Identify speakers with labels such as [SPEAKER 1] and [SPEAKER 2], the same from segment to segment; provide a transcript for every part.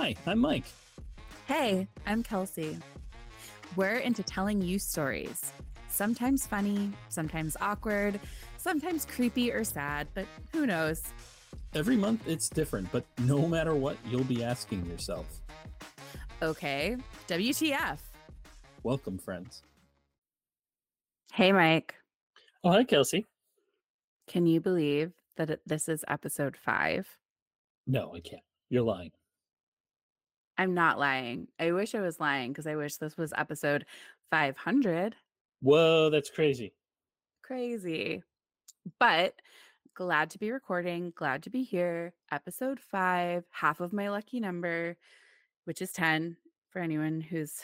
[SPEAKER 1] Hi, I'm Mike.
[SPEAKER 2] Hey, I'm Kelsey. We're into telling you stories. Sometimes funny, sometimes awkward, sometimes creepy or sad, but who knows?
[SPEAKER 1] Every month it's different, but no matter what, you'll be asking yourself.
[SPEAKER 2] Okay, WTF?
[SPEAKER 1] Welcome, friends.
[SPEAKER 2] Hey, Mike.
[SPEAKER 1] Oh, hi, Kelsey.
[SPEAKER 2] Can you believe that this is episode five?
[SPEAKER 1] No, I can't. You're lying.
[SPEAKER 2] I'm not lying. I wish I was lying because I wish this was episode 500.
[SPEAKER 1] Whoa, that's crazy.
[SPEAKER 2] Crazy. But glad to be recording, glad to be here. Episode five, half of my lucky number, which is 10 for anyone who's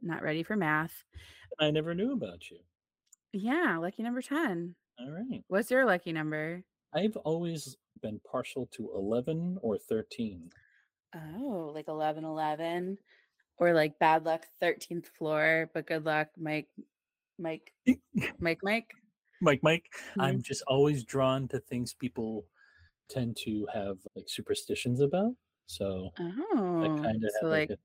[SPEAKER 2] not ready for math.
[SPEAKER 1] I never knew about you.
[SPEAKER 2] Yeah, lucky number 10.
[SPEAKER 1] All right.
[SPEAKER 2] What's your lucky number?
[SPEAKER 1] I've always been partial to 11 or 13.
[SPEAKER 2] Oh, like 11 11 or like bad luck 13th floor, but good luck, Mike, Mike, Mike, Mike.
[SPEAKER 1] Mike, Mike,
[SPEAKER 2] Hmm.
[SPEAKER 1] I'm just always drawn to things people tend to have like superstitions about. So
[SPEAKER 2] Oh,
[SPEAKER 1] kind of
[SPEAKER 2] so
[SPEAKER 1] like,
[SPEAKER 2] like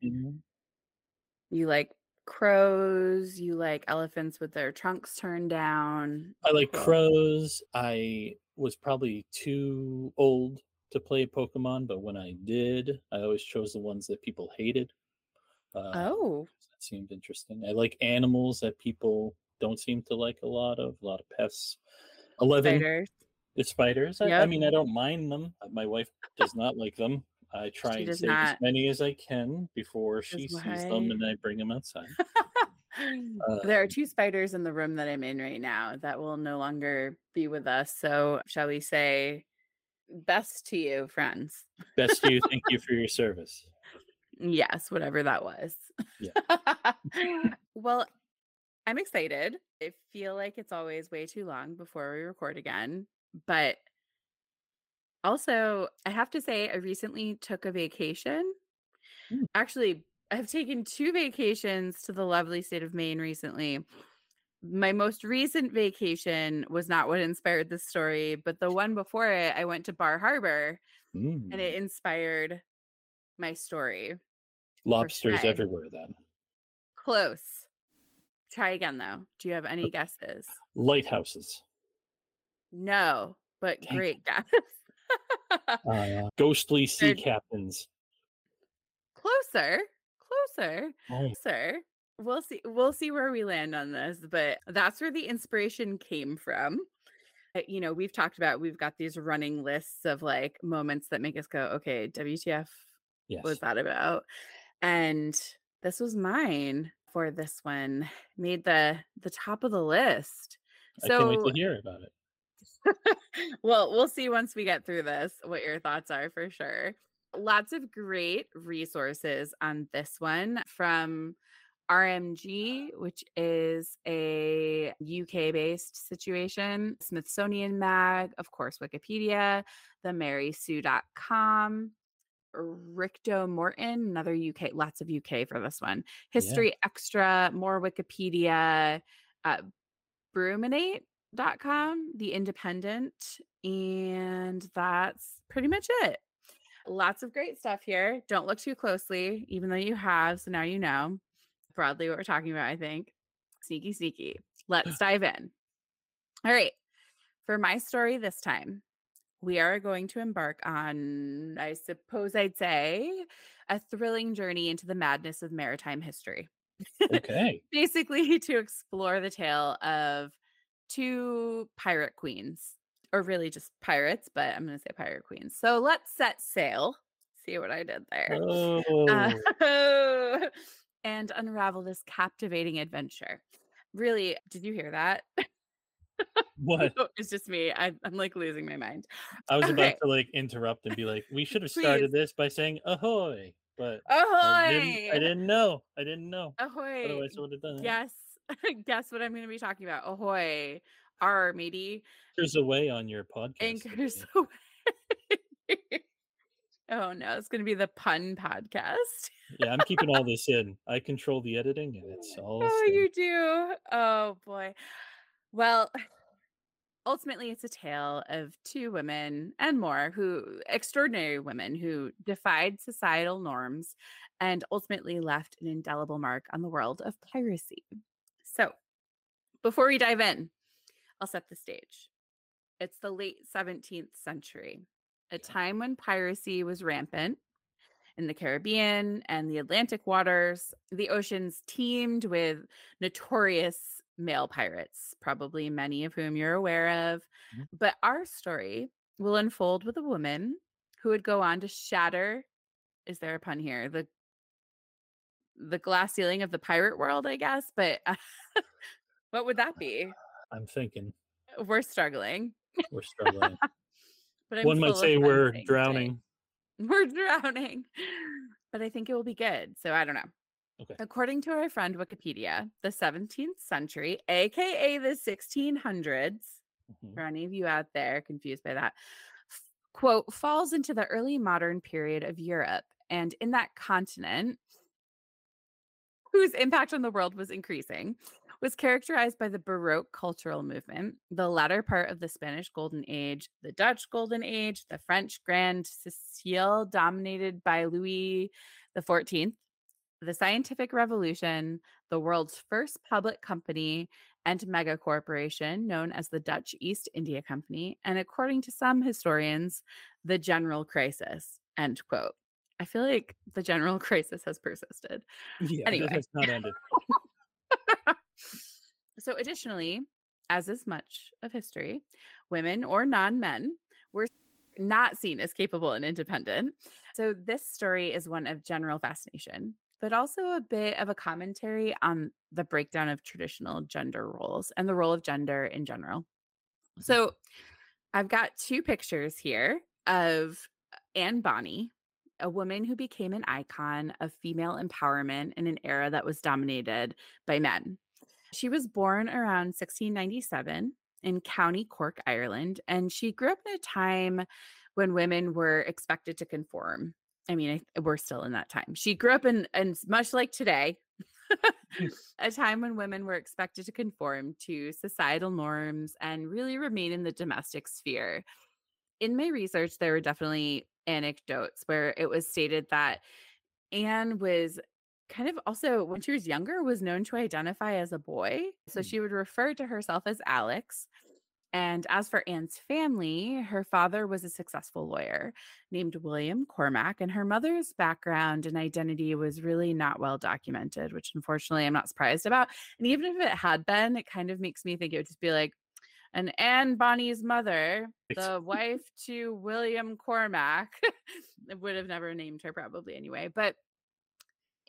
[SPEAKER 2] you like crows, you like elephants with their trunks turned down.
[SPEAKER 1] I like crows. I was probably too old to play Pokemon, but when I did, I always chose the ones that people hated. Uh,
[SPEAKER 2] Oh,
[SPEAKER 1] that seemed interesting. I like animals that people don't seem to like a lot of, a lot of pests. 11
[SPEAKER 2] spiders.
[SPEAKER 1] the spiders. I, I mean, I don't mind them. Uh, My wife does not like them. I try
[SPEAKER 2] She
[SPEAKER 1] and save as many as I can before she
[SPEAKER 2] Is
[SPEAKER 1] sees them and I bring them outside.
[SPEAKER 2] there are two spiders in the room that I'm in right now that will no longer be with us. So, shall we say, best to you, friends?
[SPEAKER 1] Best to you. Thank you for your service.
[SPEAKER 2] Yes, whatever that was. well, I'm excited. I feel like it's always way too long before we record again. But also, I have to say, I recently took a vacation.
[SPEAKER 1] Mm.
[SPEAKER 2] Actually, I've taken two vacations to the lovely state of Maine recently. My most recent vacation was not what inspired this story, but the one before it, I went to Bar Harbor and
[SPEAKER 1] Mm.
[SPEAKER 2] it inspired my story.
[SPEAKER 1] Lobsters everywhere then.
[SPEAKER 2] Close. Try again though. Do you have any guesses?
[SPEAKER 1] Lighthouses.
[SPEAKER 2] No, but
[SPEAKER 1] Dang.
[SPEAKER 2] great guess.
[SPEAKER 1] Uh, ghostly sea
[SPEAKER 2] They're-
[SPEAKER 1] captains.
[SPEAKER 2] closer, closer,
[SPEAKER 1] Oh,
[SPEAKER 2] closer. We'll see. We'll see where we land on this, but that's where the inspiration came from. Uh, You know, we've talked about we've got these running lists of like moments that make us go, okay, WTF
[SPEAKER 1] yes.
[SPEAKER 2] was that about? And this was mine for this one. Made the the top of the list.
[SPEAKER 1] I can't wait
[SPEAKER 2] So
[SPEAKER 1] to hear about it.
[SPEAKER 2] well, we'll see once we get through this what your thoughts are for sure. Lots of great resources on this one from RMG, which is a UK based situation, Smithsonian Mag, of course, Wikipedia, the marysue.com, Rictor Norton, another UK, lots of UK for this one, History Extra, more Wikipedia, uh, Bruminate.com, The Independent, and that's pretty much it. Lots of great stuff here. Don't look too closely, even though you have. So now you know broadly what we're talking about, I think. Sneaky, sneaky. Let's dive in. All right. For my story this time, we are going to embark on, I suppose I'd say, a thrilling journey into the madness of maritime history
[SPEAKER 1] Okay.
[SPEAKER 2] basically to explore the tale of two pirate queens, or really just pirates, but I'm going to say pirate queens. So let's set sail. See what I did there.
[SPEAKER 1] Oh,
[SPEAKER 2] Uh, and unravel this captivating adventure. Really, did you hear that?
[SPEAKER 1] what?
[SPEAKER 2] it's just me. I, I'm like losing my mind.
[SPEAKER 1] I was
[SPEAKER 2] Okay.
[SPEAKER 1] about to like interrupt and be like, we should have started this by saying ahoy, but
[SPEAKER 2] Ahoy!
[SPEAKER 1] I didn't, I didn't know. I didn't know.
[SPEAKER 2] Ahoy!
[SPEAKER 1] Otherwise, I would have done it.
[SPEAKER 2] Guess, guess what I'm going to be talking about. Ahoy! R, matey.
[SPEAKER 1] Anchors away on your podcast.
[SPEAKER 2] anchors away. Oh no, it's gonna be the pun podcast.
[SPEAKER 1] Yeah, I'm keeping all this in. I control the editing, and it's all.
[SPEAKER 2] Oh, you do. Oh boy. Well, ultimately it's a tale of two women and more who extraordinary women who defied societal norms and ultimately left an indelible mark on the world of piracy. So, before we dive in, I'll set the stage. It's the late 17th century, a time when piracy was rampant in the Caribbean and the Atlantic waters. The oceans teemed with notorious male pirates, probably many of whom you're aware of. Mm-hmm. But our story will unfold with a woman who would go on to shatter is there a pun here? The the glass ceiling of the pirate world, I guess, but what would that be?
[SPEAKER 1] I'm thinking.
[SPEAKER 2] We're struggling.
[SPEAKER 1] We're struggling. But one might say we're drowning.
[SPEAKER 2] We're drowning. But I think it will be good. So I don't know. Okay. According to our friend Wikipedia, the 17th century, aka the 1600s, mm-hmm. for any of you out there confused by that, quote, falls into the early modern period of Europe. And in that continent, whose impact on the world was increasing, was characterized by the Baroque cultural movement, the latter part of the Spanish Golden Age, the Dutch Golden Age, the French Grand Siècle, dominated by Louis XIV, the scientific revolution, the world's first public company, and mega corporation known as the Dutch East India Company, and according to some historians, the general crisis. End quote. I feel like the general crisis has persisted.
[SPEAKER 1] Yeah, anyway. it has not ended.
[SPEAKER 2] So, additionally, as is much of history, women or non men were not seen as capable and independent. So, this story is one of general fascination, but also a bit of a commentary on the breakdown of traditional gender roles and the role of gender in general. Mm-hmm. So, I've got two pictures here of Anne Bonny, a woman who became an icon of female empowerment in an era that was dominated by men. She was born around 1697 in County Cork, Ireland, and she grew up in a time when women were expected to conform. I mean, I, we're still in that time. She grew up in, and much like today, a time when women were expected to conform to societal norms and really remain in the domestic sphere. In my research, there were definitely anecdotes where it was stated that Anne was kind of also when she was younger was known to identify as a boy so mm. she would refer to herself as alex and as for anne's family her father was a successful lawyer named william cormac and her mother's background and identity was really not well documented which unfortunately i'm not surprised about and even if it had been it kind of makes me think it would just be like and Anne Bonny's mother, the wife to William Cormac, would have never named her probably anyway. But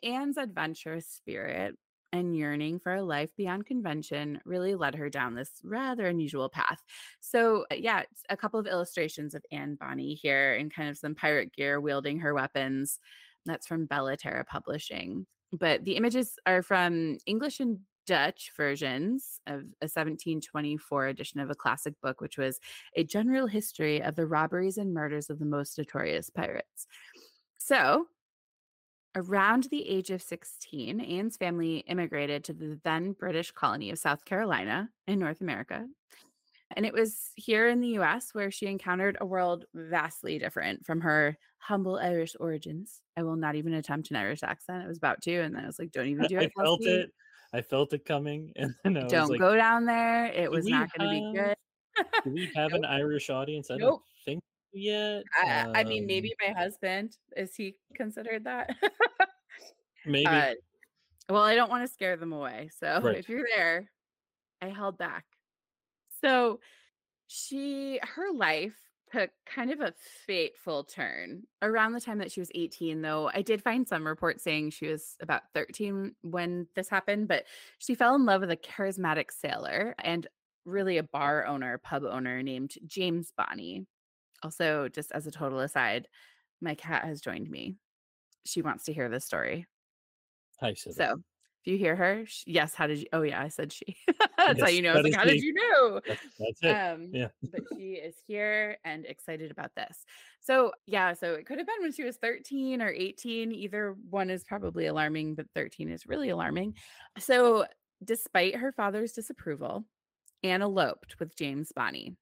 [SPEAKER 2] Anne's adventurous spirit and yearning for a life beyond convention really led her down this rather unusual path. So, uh, yeah, a couple of illustrations of Anne Bonny here in kind of some pirate gear wielding her weapons. That's from Bellaterra Publishing. But the images are from English and Dutch versions of a 1724 edition of a classic book, which was a general history of the robberies and murders of the most notorious pirates. So, Around the age of 16, Anne's family immigrated to the then British colony of South Carolina in North America. And it was here in the US where she encountered a world vastly different from her humble Irish origins. I will not even attempt an Irish accent. I was about to, and then I was like, don't even do it.
[SPEAKER 1] I felt it. I felt it coming. And then I
[SPEAKER 2] don't
[SPEAKER 1] like,
[SPEAKER 2] go down there. It was not going to be good.
[SPEAKER 1] do we have nope. an Irish audience? I nope. don't think yet.
[SPEAKER 2] I, um, I, mean, maybe um my husband is he considered that?
[SPEAKER 1] maybe. Uh,
[SPEAKER 2] well, I don't want to scare them away. So right. if you're there, I held back. So she, her life took kind of a fateful turn around the time that she was 18 though i did find some reports saying she was about 13 when this happened but she fell in love with a charismatic sailor and really a bar owner pub owner named james bonny also, just as a total aside, my cat has joined me. She wants to hear this story.
[SPEAKER 1] Hi.
[SPEAKER 2] So, if you hear her, she, yes. How did you? Oh, yeah, I said she. that's yes, how you know. Like, how did you know?
[SPEAKER 1] That's, that's it. Um, yeah.
[SPEAKER 2] but she is here and excited about this. So, yeah. So it could have been when she was 13 or 18. Either one is probably alarming, but 13 is really alarming. So, despite her father's disapproval, and eloped with James Bonny.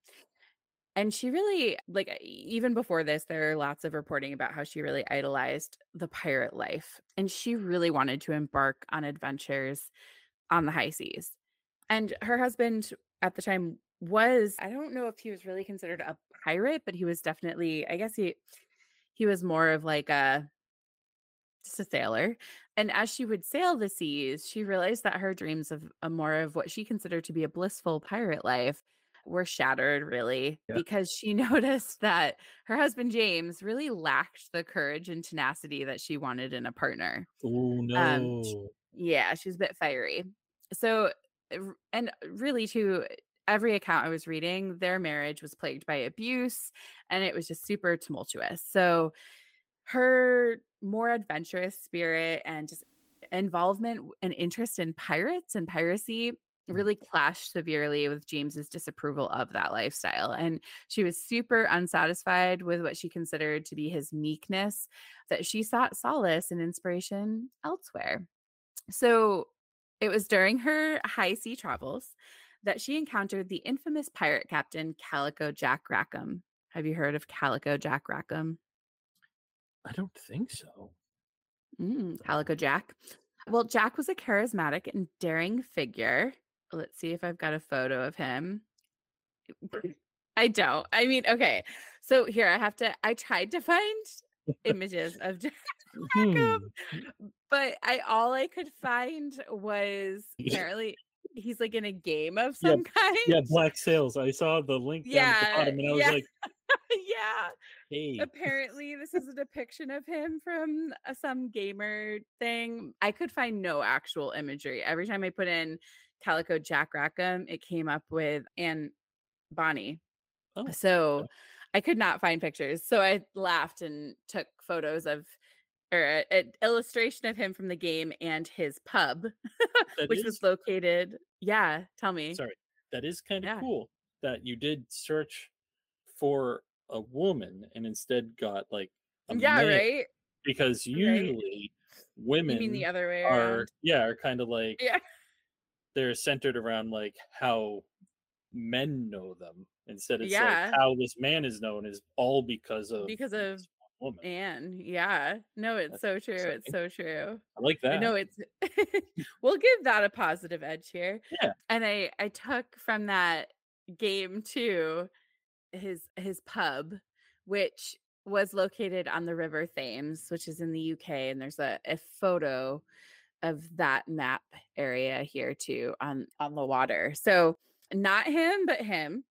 [SPEAKER 2] And she really, like, even before this, there are lots of reporting about how she really idolized the pirate life. And she really wanted to embark on adventures on the high seas. And her husband at the time was, I don't know if he was really considered a pirate, but he was definitely, I guess he, he was more of like a, just a sailor. And as she would sail the seas, she realized that her dreams of a more of what she considered to be a blissful pirate life were shattered really
[SPEAKER 1] Yeah.
[SPEAKER 2] because she noticed that her husband James really lacked the courage and tenacity that she wanted in a partner.
[SPEAKER 1] Oh
[SPEAKER 2] Um, sh-
[SPEAKER 1] no.
[SPEAKER 2] yeah, she's a bit fiery. So, and really, too, every account I was reading, their marriage was plagued by abuse and it was just super tumultuous. So, her more adventurous spirit and just involvement and interest in pirates and piracy. Really clashed severely with James's disapproval of that lifestyle. And she was super unsatisfied with what she considered to be his meekness, that she sought solace and inspiration elsewhere. So it was during her high sea travels that she encountered the infamous pirate captain Calico Jack Rackham. Have you heard of Calico Jack Rackham?
[SPEAKER 1] I don't think so.
[SPEAKER 2] Mm, Calico Jack. Well, Jack was a charismatic and daring figure. Let's see if I've got a photo of him. I don't. I mean, okay. So here I have to I tried to find images of Jack
[SPEAKER 1] Hmm.
[SPEAKER 2] But I all I could find was apparently he's like in a game of
[SPEAKER 1] Yeah,
[SPEAKER 2] some kind.
[SPEAKER 1] Yeah, Black Sails. I saw the link down at the bottom and I was
[SPEAKER 2] yeah.
[SPEAKER 1] like,
[SPEAKER 2] yeah.
[SPEAKER 1] hey.
[SPEAKER 2] apparently this is a depiction of him from uh, some gamer thing i could find no actual imagery every time i put in calico jack rackham it came up with Anne Bonny.
[SPEAKER 1] Oh,
[SPEAKER 2] so i could not find pictures so i laughed and took photos of er, or an illustration of him from the game and his pub which was located yeah tell me.
[SPEAKER 1] Sorry. That is kind of
[SPEAKER 2] Yeah.
[SPEAKER 1] cool that you did search for a woman and instead got like a
[SPEAKER 2] yeah right?
[SPEAKER 1] because usually women
[SPEAKER 2] you mean the other way
[SPEAKER 1] are
[SPEAKER 2] around.
[SPEAKER 1] yeah are kind of like
[SPEAKER 2] yeah
[SPEAKER 1] they're centered around like how men know them instead it's
[SPEAKER 2] Yeah.
[SPEAKER 1] like how this man is known is all because of
[SPEAKER 2] Because of
[SPEAKER 1] woman.
[SPEAKER 2] And yeah, no, it's
[SPEAKER 1] That's
[SPEAKER 2] so true. It's so true.
[SPEAKER 1] I like that.
[SPEAKER 2] Know it's we'll give that a positive edge here.
[SPEAKER 1] Yeah.
[SPEAKER 2] And I I took from that game too his his pub, which was located on the River Thames, which is in the UK, and there's a, a photo of that map area here too on on the water. So not him, but him.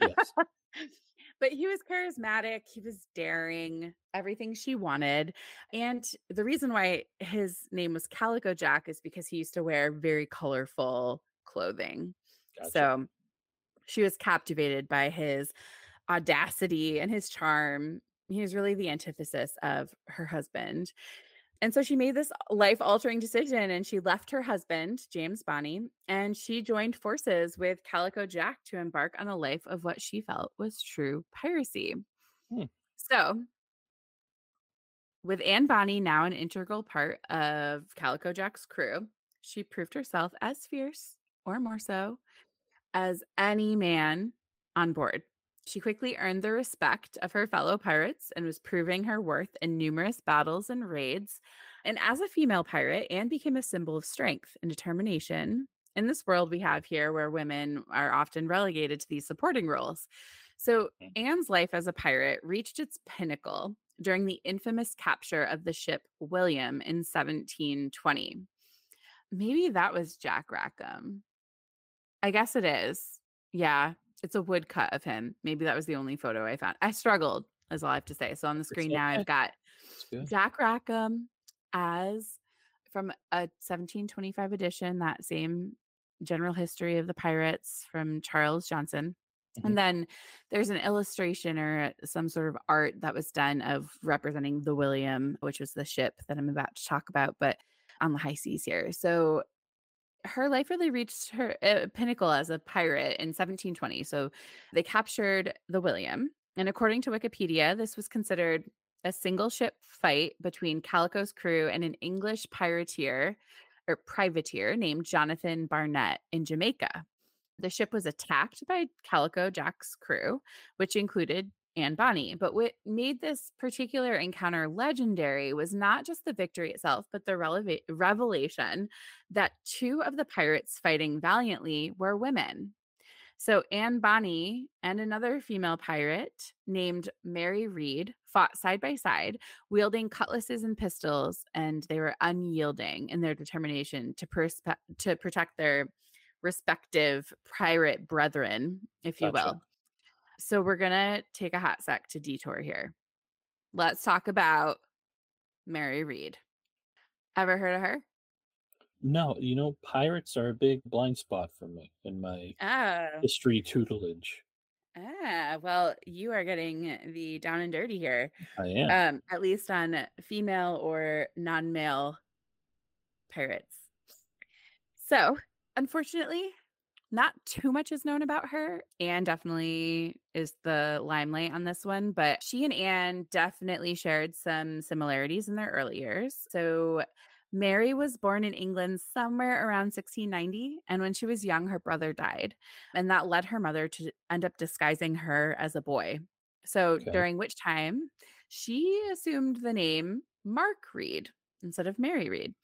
[SPEAKER 1] Yes.
[SPEAKER 2] but he was charismatic, he was daring, everything she wanted. And the reason why his name was Calico Jack is because he used to wear very colorful clothing.
[SPEAKER 1] Gotcha.
[SPEAKER 2] So she was captivated by his audacity and his charm. He was really the antithesis of her husband. And so she made this life altering decision and she left her husband, James Bonny, and she joined forces with Calico Jack to embark on a life of what she felt was true piracy.
[SPEAKER 1] Hmm.
[SPEAKER 2] So, with Anne Bonny now an integral part of Calico Jack's crew, she proved herself as fierce, or more so, as any man on board. She quickly earned the respect of her fellow pirates and was proving her worth in numerous battles and raids. And as a female pirate, Anne became a symbol of strength and determination in this world we have here where women are often relegated to these supporting roles. So. Anne's life as a pirate reached its pinnacle during the infamous capture of the ship William in 1720. Maybe that was Jack Rackham. I guess it is. Yeah, it's a woodcut of him. Maybe that was the only photo I found. I struggled, is all I have to say. So on the screen now. I've got Jack Rackham as from a 1725 edition, that same general history of the pirates from Charles Johnson.
[SPEAKER 1] Mhm.
[SPEAKER 2] And then there's an illustration or some sort of art that was done of representing the William, which was the ship that I'm about to talk about, but on the high seas here. So her life really reached her uh, pinnacle as a pirate in 1720. So they captured the William. And according to Wikipedia, this was considered a single ship fight between Calico's crew and an English pirateer or privateer named Jonathan Barnett in Jamaica. The ship was attacked by Calico Jack's crew, which included Anne Bonny. But what made this particular encounter legendary was not just the victory itself, but the releva- revelation that two of the pirates fighting valiantly were women. So Anne Bonny and another female pirate named Mary Read fought side by side, wielding cutlasses and pistols, and they were unyielding in their determination to perspe- to protect their respective pirate brethren, if you
[SPEAKER 1] Gotcha.
[SPEAKER 2] will. So we're gonna take a hot sec to detour here. Let's talk about Mary Read. Ever heard of her?
[SPEAKER 1] No, you know, pirates are a big blind spot for me in my
[SPEAKER 2] Oh,
[SPEAKER 1] history tutelage.
[SPEAKER 2] ah, well, you are getting the down and dirty here.
[SPEAKER 1] I am.
[SPEAKER 2] Um, at least on female or non-male pirates. So, unfortunately, not too much is known about her. Anne definitely is the limelight on this one, but she and Anne definitely shared some similarities in their early years. So, Mary was born in England somewhere around 1690. And when she was young, her brother died. And that led her mother to end up disguising her as a boy. So,
[SPEAKER 1] Okay.
[SPEAKER 2] during which time she assumed the name Mark Read instead of Mary Read.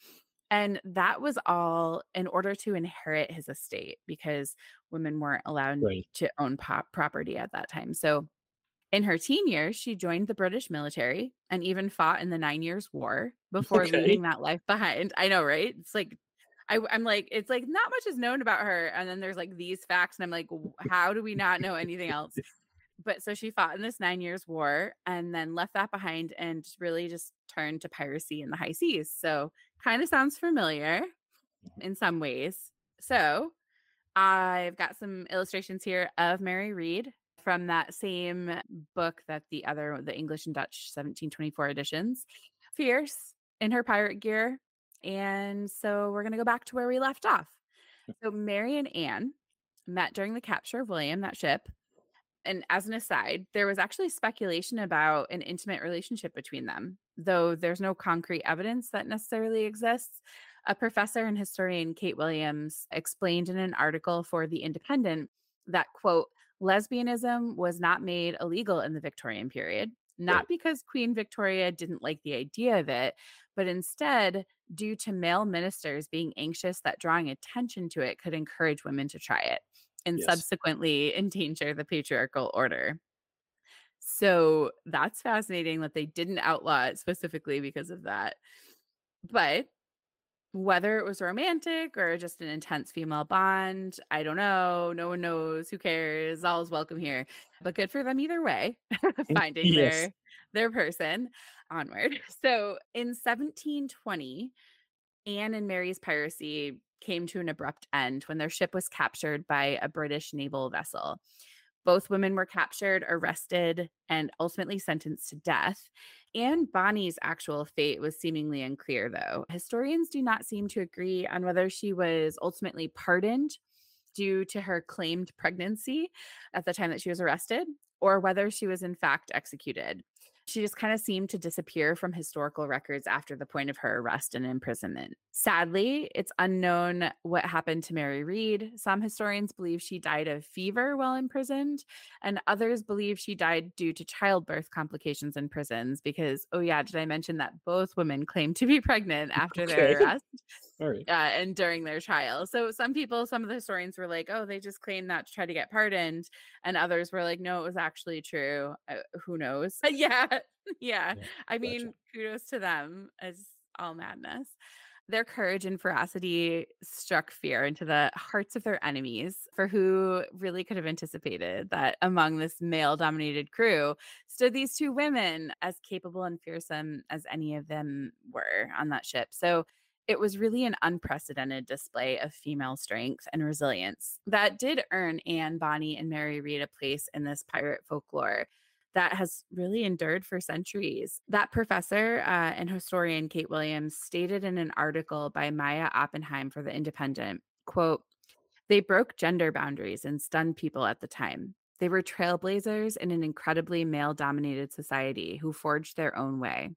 [SPEAKER 2] And that was all in order to inherit his estate because women weren't allowed
[SPEAKER 1] Right.
[SPEAKER 2] to own pop property at that time. So in her teen years, she joined the British military and even fought in the Nine Years' War before
[SPEAKER 1] Okay.
[SPEAKER 2] leaving that life behind. I know, right? It's like I, I'm like, it's like not much is known about her, and then there's like these facts, and I'm like, how do we not know anything else? But so she fought in this Nine Years' War and then left that behind and really just turned to piracy in the high seas. So kind of sounds familiar mm-hmm. in some ways. So I've got some illustrations here of Mary Read from that same book that the other, the English and Dutch 1724 editions. Fierce in her pirate gear. And so we're going to go back to where we left off. So Mary and Anne met during the capture of William, that ship. And as an aside, there was actually speculation about an intimate relationship between them, though there's no concrete evidence that necessarily exists. A professor and historian, Kate Williams, explained in an article for The Independent that, quote, lesbianism was not made illegal in the Victorian period, not
[SPEAKER 1] Right.
[SPEAKER 2] because Queen Victoria didn't like the idea of it, but instead due to male ministers being anxious that drawing attention to it could encourage women to try it and
[SPEAKER 1] Yes.
[SPEAKER 2] subsequently endanger the patriarchal order. So that's fascinating that they didn't outlaw it specifically because of that. But whether it was romantic or just an intense female bond, I don't know. No one knows. Who cares? All is welcome here. But good for them either way, finding
[SPEAKER 1] Yes.
[SPEAKER 2] their their person onward. So in 1720, Anne and Mary's piracy came to an abrupt end when their ship was captured by a British naval vessel. Both women were captured, arrested, and ultimately sentenced to death. Anne Bonny's actual fate was seemingly unclear, though. Historians do not seem to agree on whether she was ultimately pardoned due to her claimed pregnancy at the time that she was arrested or whether she was in fact executed. She just kind of seemed to disappear from historical records after the point of her arrest and imprisonment. Sadly, it's unknown what happened to Mary Read. Some historians believe she died of fever while imprisoned, and others believe she died due to childbirth complications in prisons. Because, oh, yeah, did I mention that both women claimed to be pregnant after their arrest?
[SPEAKER 1] Right.
[SPEAKER 2] uh, and during their trial. So some people, some of the historians were like, "Oh, they just claimed that to try to get pardoned," and others were like, "No, it was actually true." Uh, who knows? yeah, yeah.
[SPEAKER 1] Yeah,
[SPEAKER 2] I
[SPEAKER 1] gotcha.
[SPEAKER 2] mean, kudos to them. It's all madness. Their courage and ferocity struck fear into the hearts of their enemies, for who really could have anticipated that among this male dominated crew stood these two women as capable and fearsome as any of them were on that ship. So it was really an unprecedented display of female strength and resilience that did earn Anne Bonny and Mary Read a place in this pirate folklore that has really endured for centuries. That professor uh, and historian Kate Williams stated in an article by Maya Oppenheim for The Independent, quote, they broke gender boundaries and stunned people at the time. They were trailblazers in an incredibly male dominated society who forged their own way.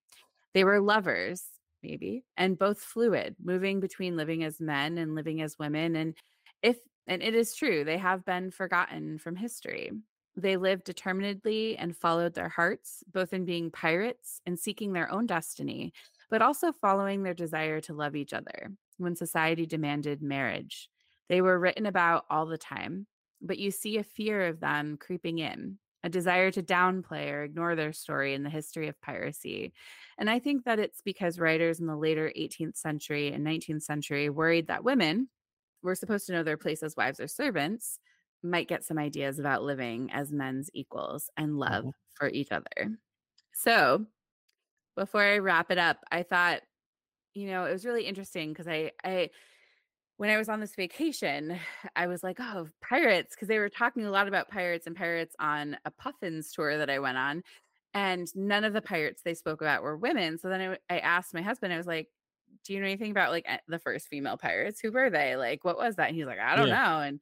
[SPEAKER 2] They were lovers, maybe, and both fluid, moving between living as men and living as women. And if And it is true, they have been forgotten from history. They lived determinedly and followed their hearts, both in being pirates and seeking their own destiny, but also following their desire to love each other when society demanded marriage. They were written about all the time, but you see a fear of them creeping in, a desire to downplay or ignore their story in the history of piracy. And I think that it's because writers in the later 18th century and 19th century worried that women were supposed to know their place as wives or servants might get some ideas about living as men's equals and love
[SPEAKER 1] Mhm.
[SPEAKER 2] for each other. So, before I wrap it up, I thought, you know, it was really interesting because I, I, when I was on this vacation, I was like, oh, pirates, because they were talking a lot about pirates and pirates on a Puffins tour that I went on. And none of the pirates they spoke about were women. So then I, I asked my husband, I was like, do you know anything about like the first female pirates? Who were they? Like, what was that? And he's like, I don't
[SPEAKER 1] Yeah.
[SPEAKER 2] know. And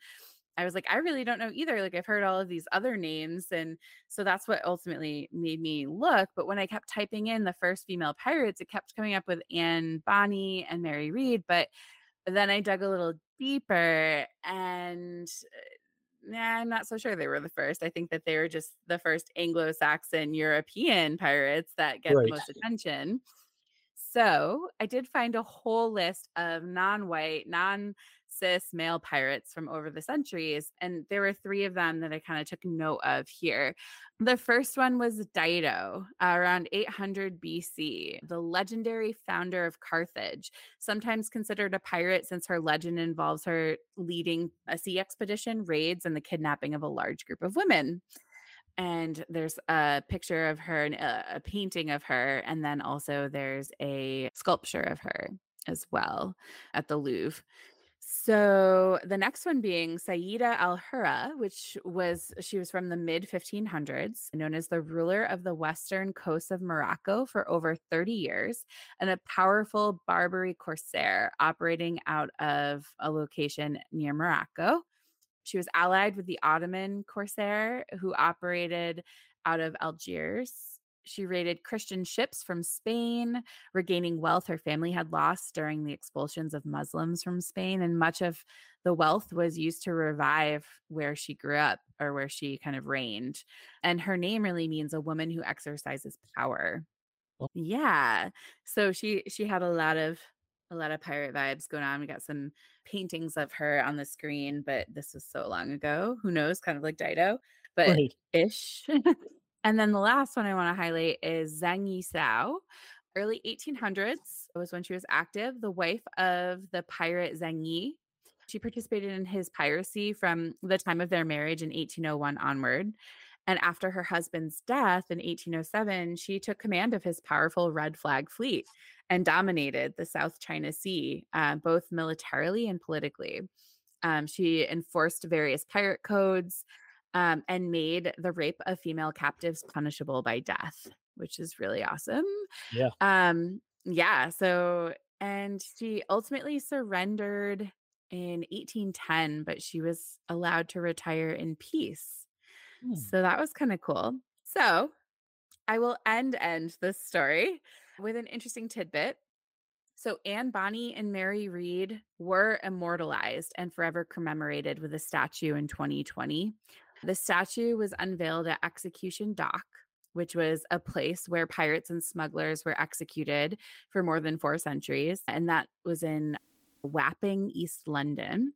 [SPEAKER 2] I was like, I really don't know either. Like, I've heard all of these other names. And so that's what ultimately made me look. But when I kept typing in the first female pirates, it kept coming up with Anne Bonny and Mary Read. But then I dug a little deeper and uh, nah, I'm not so sure they were the first. I think that they were just the first Anglo Saxon European pirates that get
[SPEAKER 1] Right.
[SPEAKER 2] the most attention. So I did find a whole list of non white, non cis male pirates from over the centuries. And there were three of them that I kind of took note of here. The first one was Dido uh, around 800 BC, the legendary founder of Carthage, sometimes considered a pirate since her legend involves her leading a sea expedition, raids, and the kidnapping of a large group of women and there's a picture of her and a, a painting of her and then also there's a sculpture of her as well at the louvre so the next one being Sayyida al-Hurra, which was she was from the mid 1500s, known as the ruler of the western coast of Morocco for over 30 years, and a powerful Barbary corsair operating out of a location near Morocco. She was allied with the Ottoman corsair who operated out of Algiers. She raided Christian ships from Spain, regaining wealth her family had lost during the expulsions of Muslims from Spain. And much of the wealth was used to revive where she grew up or where she kind of reigned. And her name really means a woman who exercises power.
[SPEAKER 1] Oh.
[SPEAKER 2] Yeah. So she she had a lot of a lot of pirate vibes going on. We got some paintings of her on the screen, but this was so long ago. Who knows? Kind of like Dido, but
[SPEAKER 1] Right.
[SPEAKER 2] ish. and then the last one I want to highlight is Zhang Yisao. Early 1800s was when she was active, the wife of the pirate Zhang Yi. She participated in his piracy from the time of their marriage in 1801 onward. And after her husband's death in 1807, she took command of his powerful Red Flag fleet and dominated the South China Sea, uh, both militarily and politically. Um, she enforced various pirate codes um, and made the rape of female captives punishable by death, which is really awesome.
[SPEAKER 1] Yeah.
[SPEAKER 2] Um, yeah. So, and she ultimately surrendered in 1810, but she was allowed to retire in peace.
[SPEAKER 1] Hmm.
[SPEAKER 2] So that was kind of cool. So I will end end this story with an interesting tidbit. So Anne Bonny and Mary Read were immortalized and forever commemorated with a statue in 2020. The statue was unveiled at Execution Dock, which was a place where pirates and smugglers were executed for more than four centuries. And that was in Wapping, East London.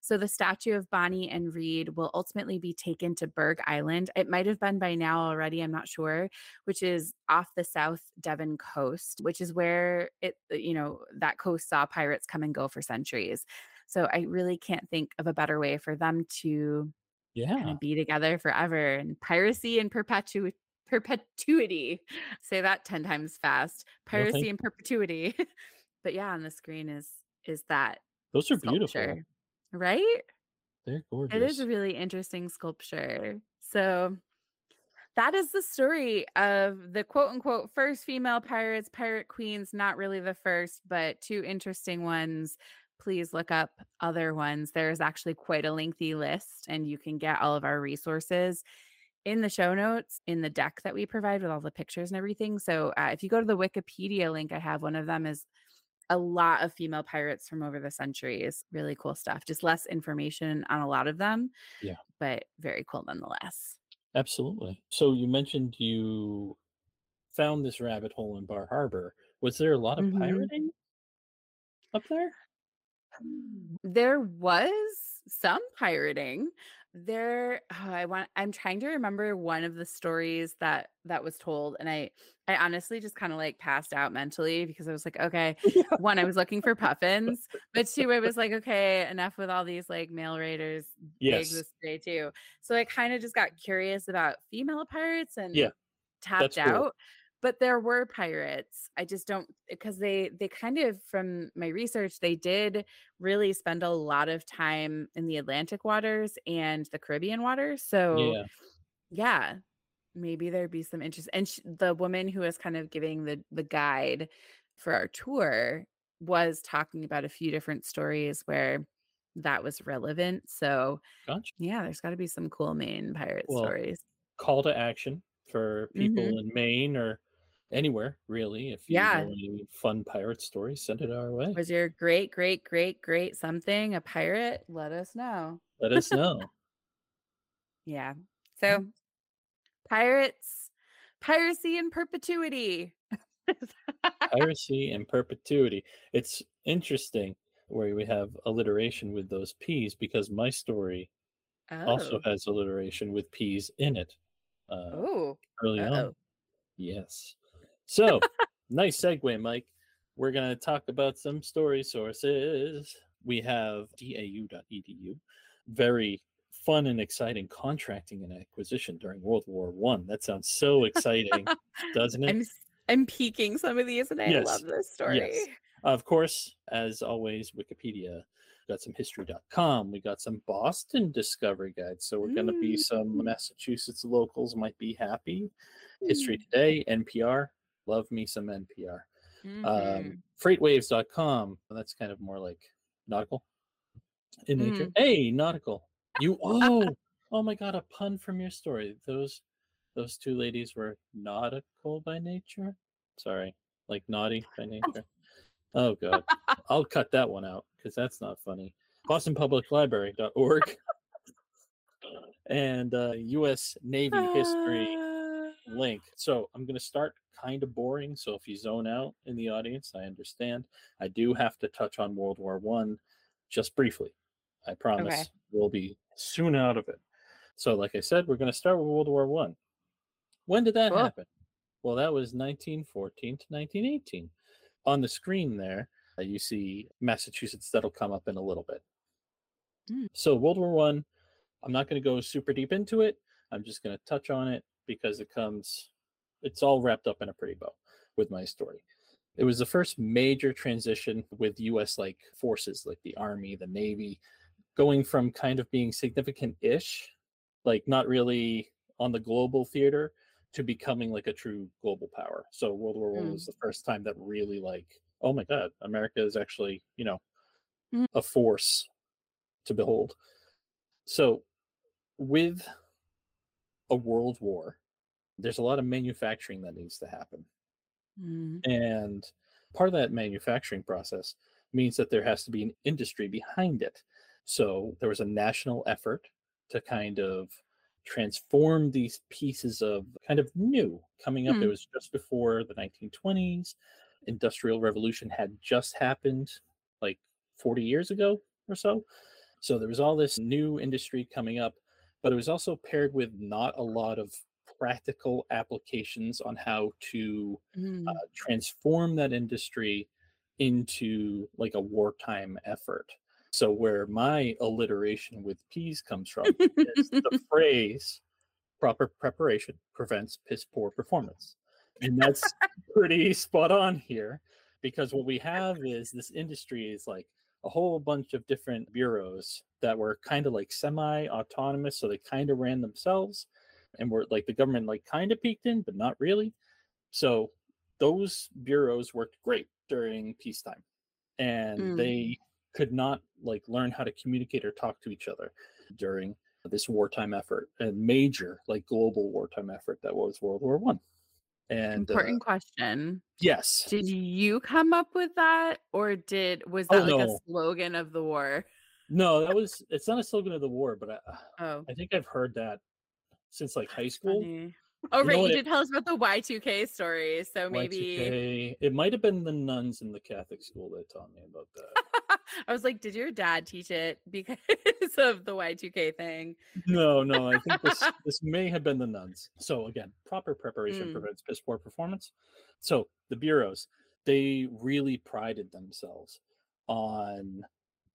[SPEAKER 2] So the statue of Bonny and Read will ultimately be taken to Burgh Island. It might have been by now already, I'm not sure, which is off the South Devon coast, which is where it, uh, you know, that coast saw pirates come and go for centuries. So I really can't think of a better way for them to kind
[SPEAKER 1] Yeah.
[SPEAKER 2] of be together forever and piracy and perpetu- perpetuity. Say that 10 times fast. Piracy
[SPEAKER 1] thank
[SPEAKER 2] and perpetuity. but yeah, on the screen is is that
[SPEAKER 1] those are beautiful.
[SPEAKER 2] Right?
[SPEAKER 1] They're gorgeous.
[SPEAKER 2] It is a really interesting sculpture. So that is the story of the quote unquote first female pirates, pirate queens, not really the first, but two interesting ones. Please look up other ones. There's actually quite a lengthy list, and you can get all of our resources in the show notes in the deck that we provide with all the pictures and everything. So uh, if you go to the Wikipedia link, I have one of them is a lot of female pirates from over the centuries. Really cool stuff. Just less information on a lot of them.
[SPEAKER 1] Yeah.
[SPEAKER 2] But very cool nonetheless.
[SPEAKER 1] Absolutely. So you mentioned you found this rabbit hole in Bar Harbor. Was there a lot of
[SPEAKER 2] Mhm.
[SPEAKER 1] pirating up there?
[SPEAKER 2] Mm, there was some pirating. There oh, I want I'm trying to remember one of the stories that that was told and I I honestly just kind of like passed out mentally because I was like, okay, one, I was looking for puffins, but two, I was like, okay, enough with all these like male raiders.
[SPEAKER 1] Yes.
[SPEAKER 2] exist today too. So I kind of just got curious about female pirates and
[SPEAKER 1] Yeah,
[SPEAKER 2] tapped
[SPEAKER 1] out. cool.
[SPEAKER 2] But there were pirates. I just don't because they they kind of from my research, they did really spend a lot of time in the Atlantic waters and the Caribbean waters. So
[SPEAKER 1] Yeah.
[SPEAKER 2] yeah, maybe there'd be some interest. And sh- the woman who was kind of giving the the guide for our tour was talking about a few different stories where that was relevant. So
[SPEAKER 1] Gotcha.
[SPEAKER 2] yeah, there's got to be some cool Maine pirate
[SPEAKER 1] Well,
[SPEAKER 2] stories.
[SPEAKER 1] call to action for people
[SPEAKER 2] hmm
[SPEAKER 1] in Maine or anywhere, really. If you
[SPEAKER 2] Yeah.
[SPEAKER 1] know any fun pirate stories, send it our way.
[SPEAKER 2] Was your great, great, great, great something a pirate? Let us know.
[SPEAKER 1] Let us know.
[SPEAKER 2] Yeah. So pirates, piracy in perpetuity.
[SPEAKER 1] Piracy in perpetuity. It's interesting where we have alliteration with those P's because my story also
[SPEAKER 2] Oh.
[SPEAKER 1] has alliteration with P's in it uh,
[SPEAKER 2] Oh.
[SPEAKER 1] early on.
[SPEAKER 2] Uh-oh.
[SPEAKER 1] Yes. So, nice segue, Mike. We're going to talk about some story sources. We have dau.edu. Very fun and exciting contracting and acquisition during World War One. That sounds so exciting, doesn't it?
[SPEAKER 2] I'm I'm peeking some of these and I
[SPEAKER 1] Yes.
[SPEAKER 2] love this story.
[SPEAKER 1] Yes. Of course, as always, Wikipedia. Got some history.com. We got some Boston Discovery Guides. So we're going to be some
[SPEAKER 2] Mm.
[SPEAKER 1] Massachusetts locals might be happy. History
[SPEAKER 2] Mm.
[SPEAKER 1] Today, NPR. Love me some NPR.
[SPEAKER 2] Mhm.
[SPEAKER 1] Um, freightwaves.com. That's kind of more like nautical in nature.
[SPEAKER 2] Mm.
[SPEAKER 1] Hey, nautical. You oh oh my god, a pun from your story. Those those two ladies were nautical by nature. Sorry, like naughty by nature. Oh god, I'll cut that one out because that's not funny. BostonPublicLibrary.org and uh, U.S. Navy history. Link. So I'm going to start kind of boring. So if you zone out in the audience, I understand. I do have to touch on World War One just briefly. I promise
[SPEAKER 2] Okay.
[SPEAKER 1] we'll be soon out of it. So, like I said, we're going to start with World War One. When did that
[SPEAKER 2] Cool.
[SPEAKER 1] happen? Well, that was 1914 to 1918. On the screen there, uh, you see Massachusetts. That'll come up in a little bit.
[SPEAKER 2] Mm.
[SPEAKER 1] So World War One. I'm not going to go super deep into it. I'm just going to touch on it because it comes. It's all wrapped up in a pretty bow with my story. It was the first major transition with U.S. like forces, like the Army, the Navy, going from kind of being significant-ish, like not really on the global theater, to becoming like a true global power. So World War One
[SPEAKER 2] Mm.
[SPEAKER 1] was the first time that really like, oh my God, America is actually, you know,
[SPEAKER 2] Mm.
[SPEAKER 1] a force to behold. So with a world war, there's a lot of manufacturing that needs to happen.
[SPEAKER 2] Mm.
[SPEAKER 1] And part of that manufacturing process means that there has to be an industry behind it. So there was a national effort to kind of transform these pieces of kind of new coming up. It
[SPEAKER 2] Hmm.
[SPEAKER 1] was just before the 1920s. Industrial revolution had just happened like 40 years ago or so. So there was all this new industry coming up, but it was also paired with not a lot of practical applications on how to
[SPEAKER 2] Mm.
[SPEAKER 1] uh, transform that industry into like a wartime effort. So where my alliteration with P's comes from is the phrase proper preparation prevents piss poor performance. And that's pretty spot on here because what we have is this industry is like a whole bunch of different bureaus that were kind of like semi autonomous. So they kind of ran themselves and were like the government like kind of peeked in, but not really. So those bureaus worked great during peacetime and
[SPEAKER 2] Mm.
[SPEAKER 1] they could not like learn how to communicate or talk to each other during this wartime effort a major like global wartime effort that was world war one And uh,
[SPEAKER 2] Important question.
[SPEAKER 1] yes,
[SPEAKER 2] Did you come up with that or did was
[SPEAKER 1] Oh,
[SPEAKER 2] that like
[SPEAKER 1] no.
[SPEAKER 2] a slogan of the war?
[SPEAKER 1] no, that was it's not a slogan of the war, but I,
[SPEAKER 2] Oh.
[SPEAKER 1] I think I've heard that since like high school.
[SPEAKER 2] funny. Oh
[SPEAKER 1] You know
[SPEAKER 2] right, you did tell us about the Y2K story. So maybe
[SPEAKER 1] Y2K. it might have been the nuns in the Catholic school that taught me about that.
[SPEAKER 2] I was like, did your dad teach it because of the Y2K thing?
[SPEAKER 1] no, no, I think this this may have been the nuns. So again, proper preparation
[SPEAKER 2] Mm.
[SPEAKER 1] prevents piss poor performance. So the bureaus, they really prided themselves on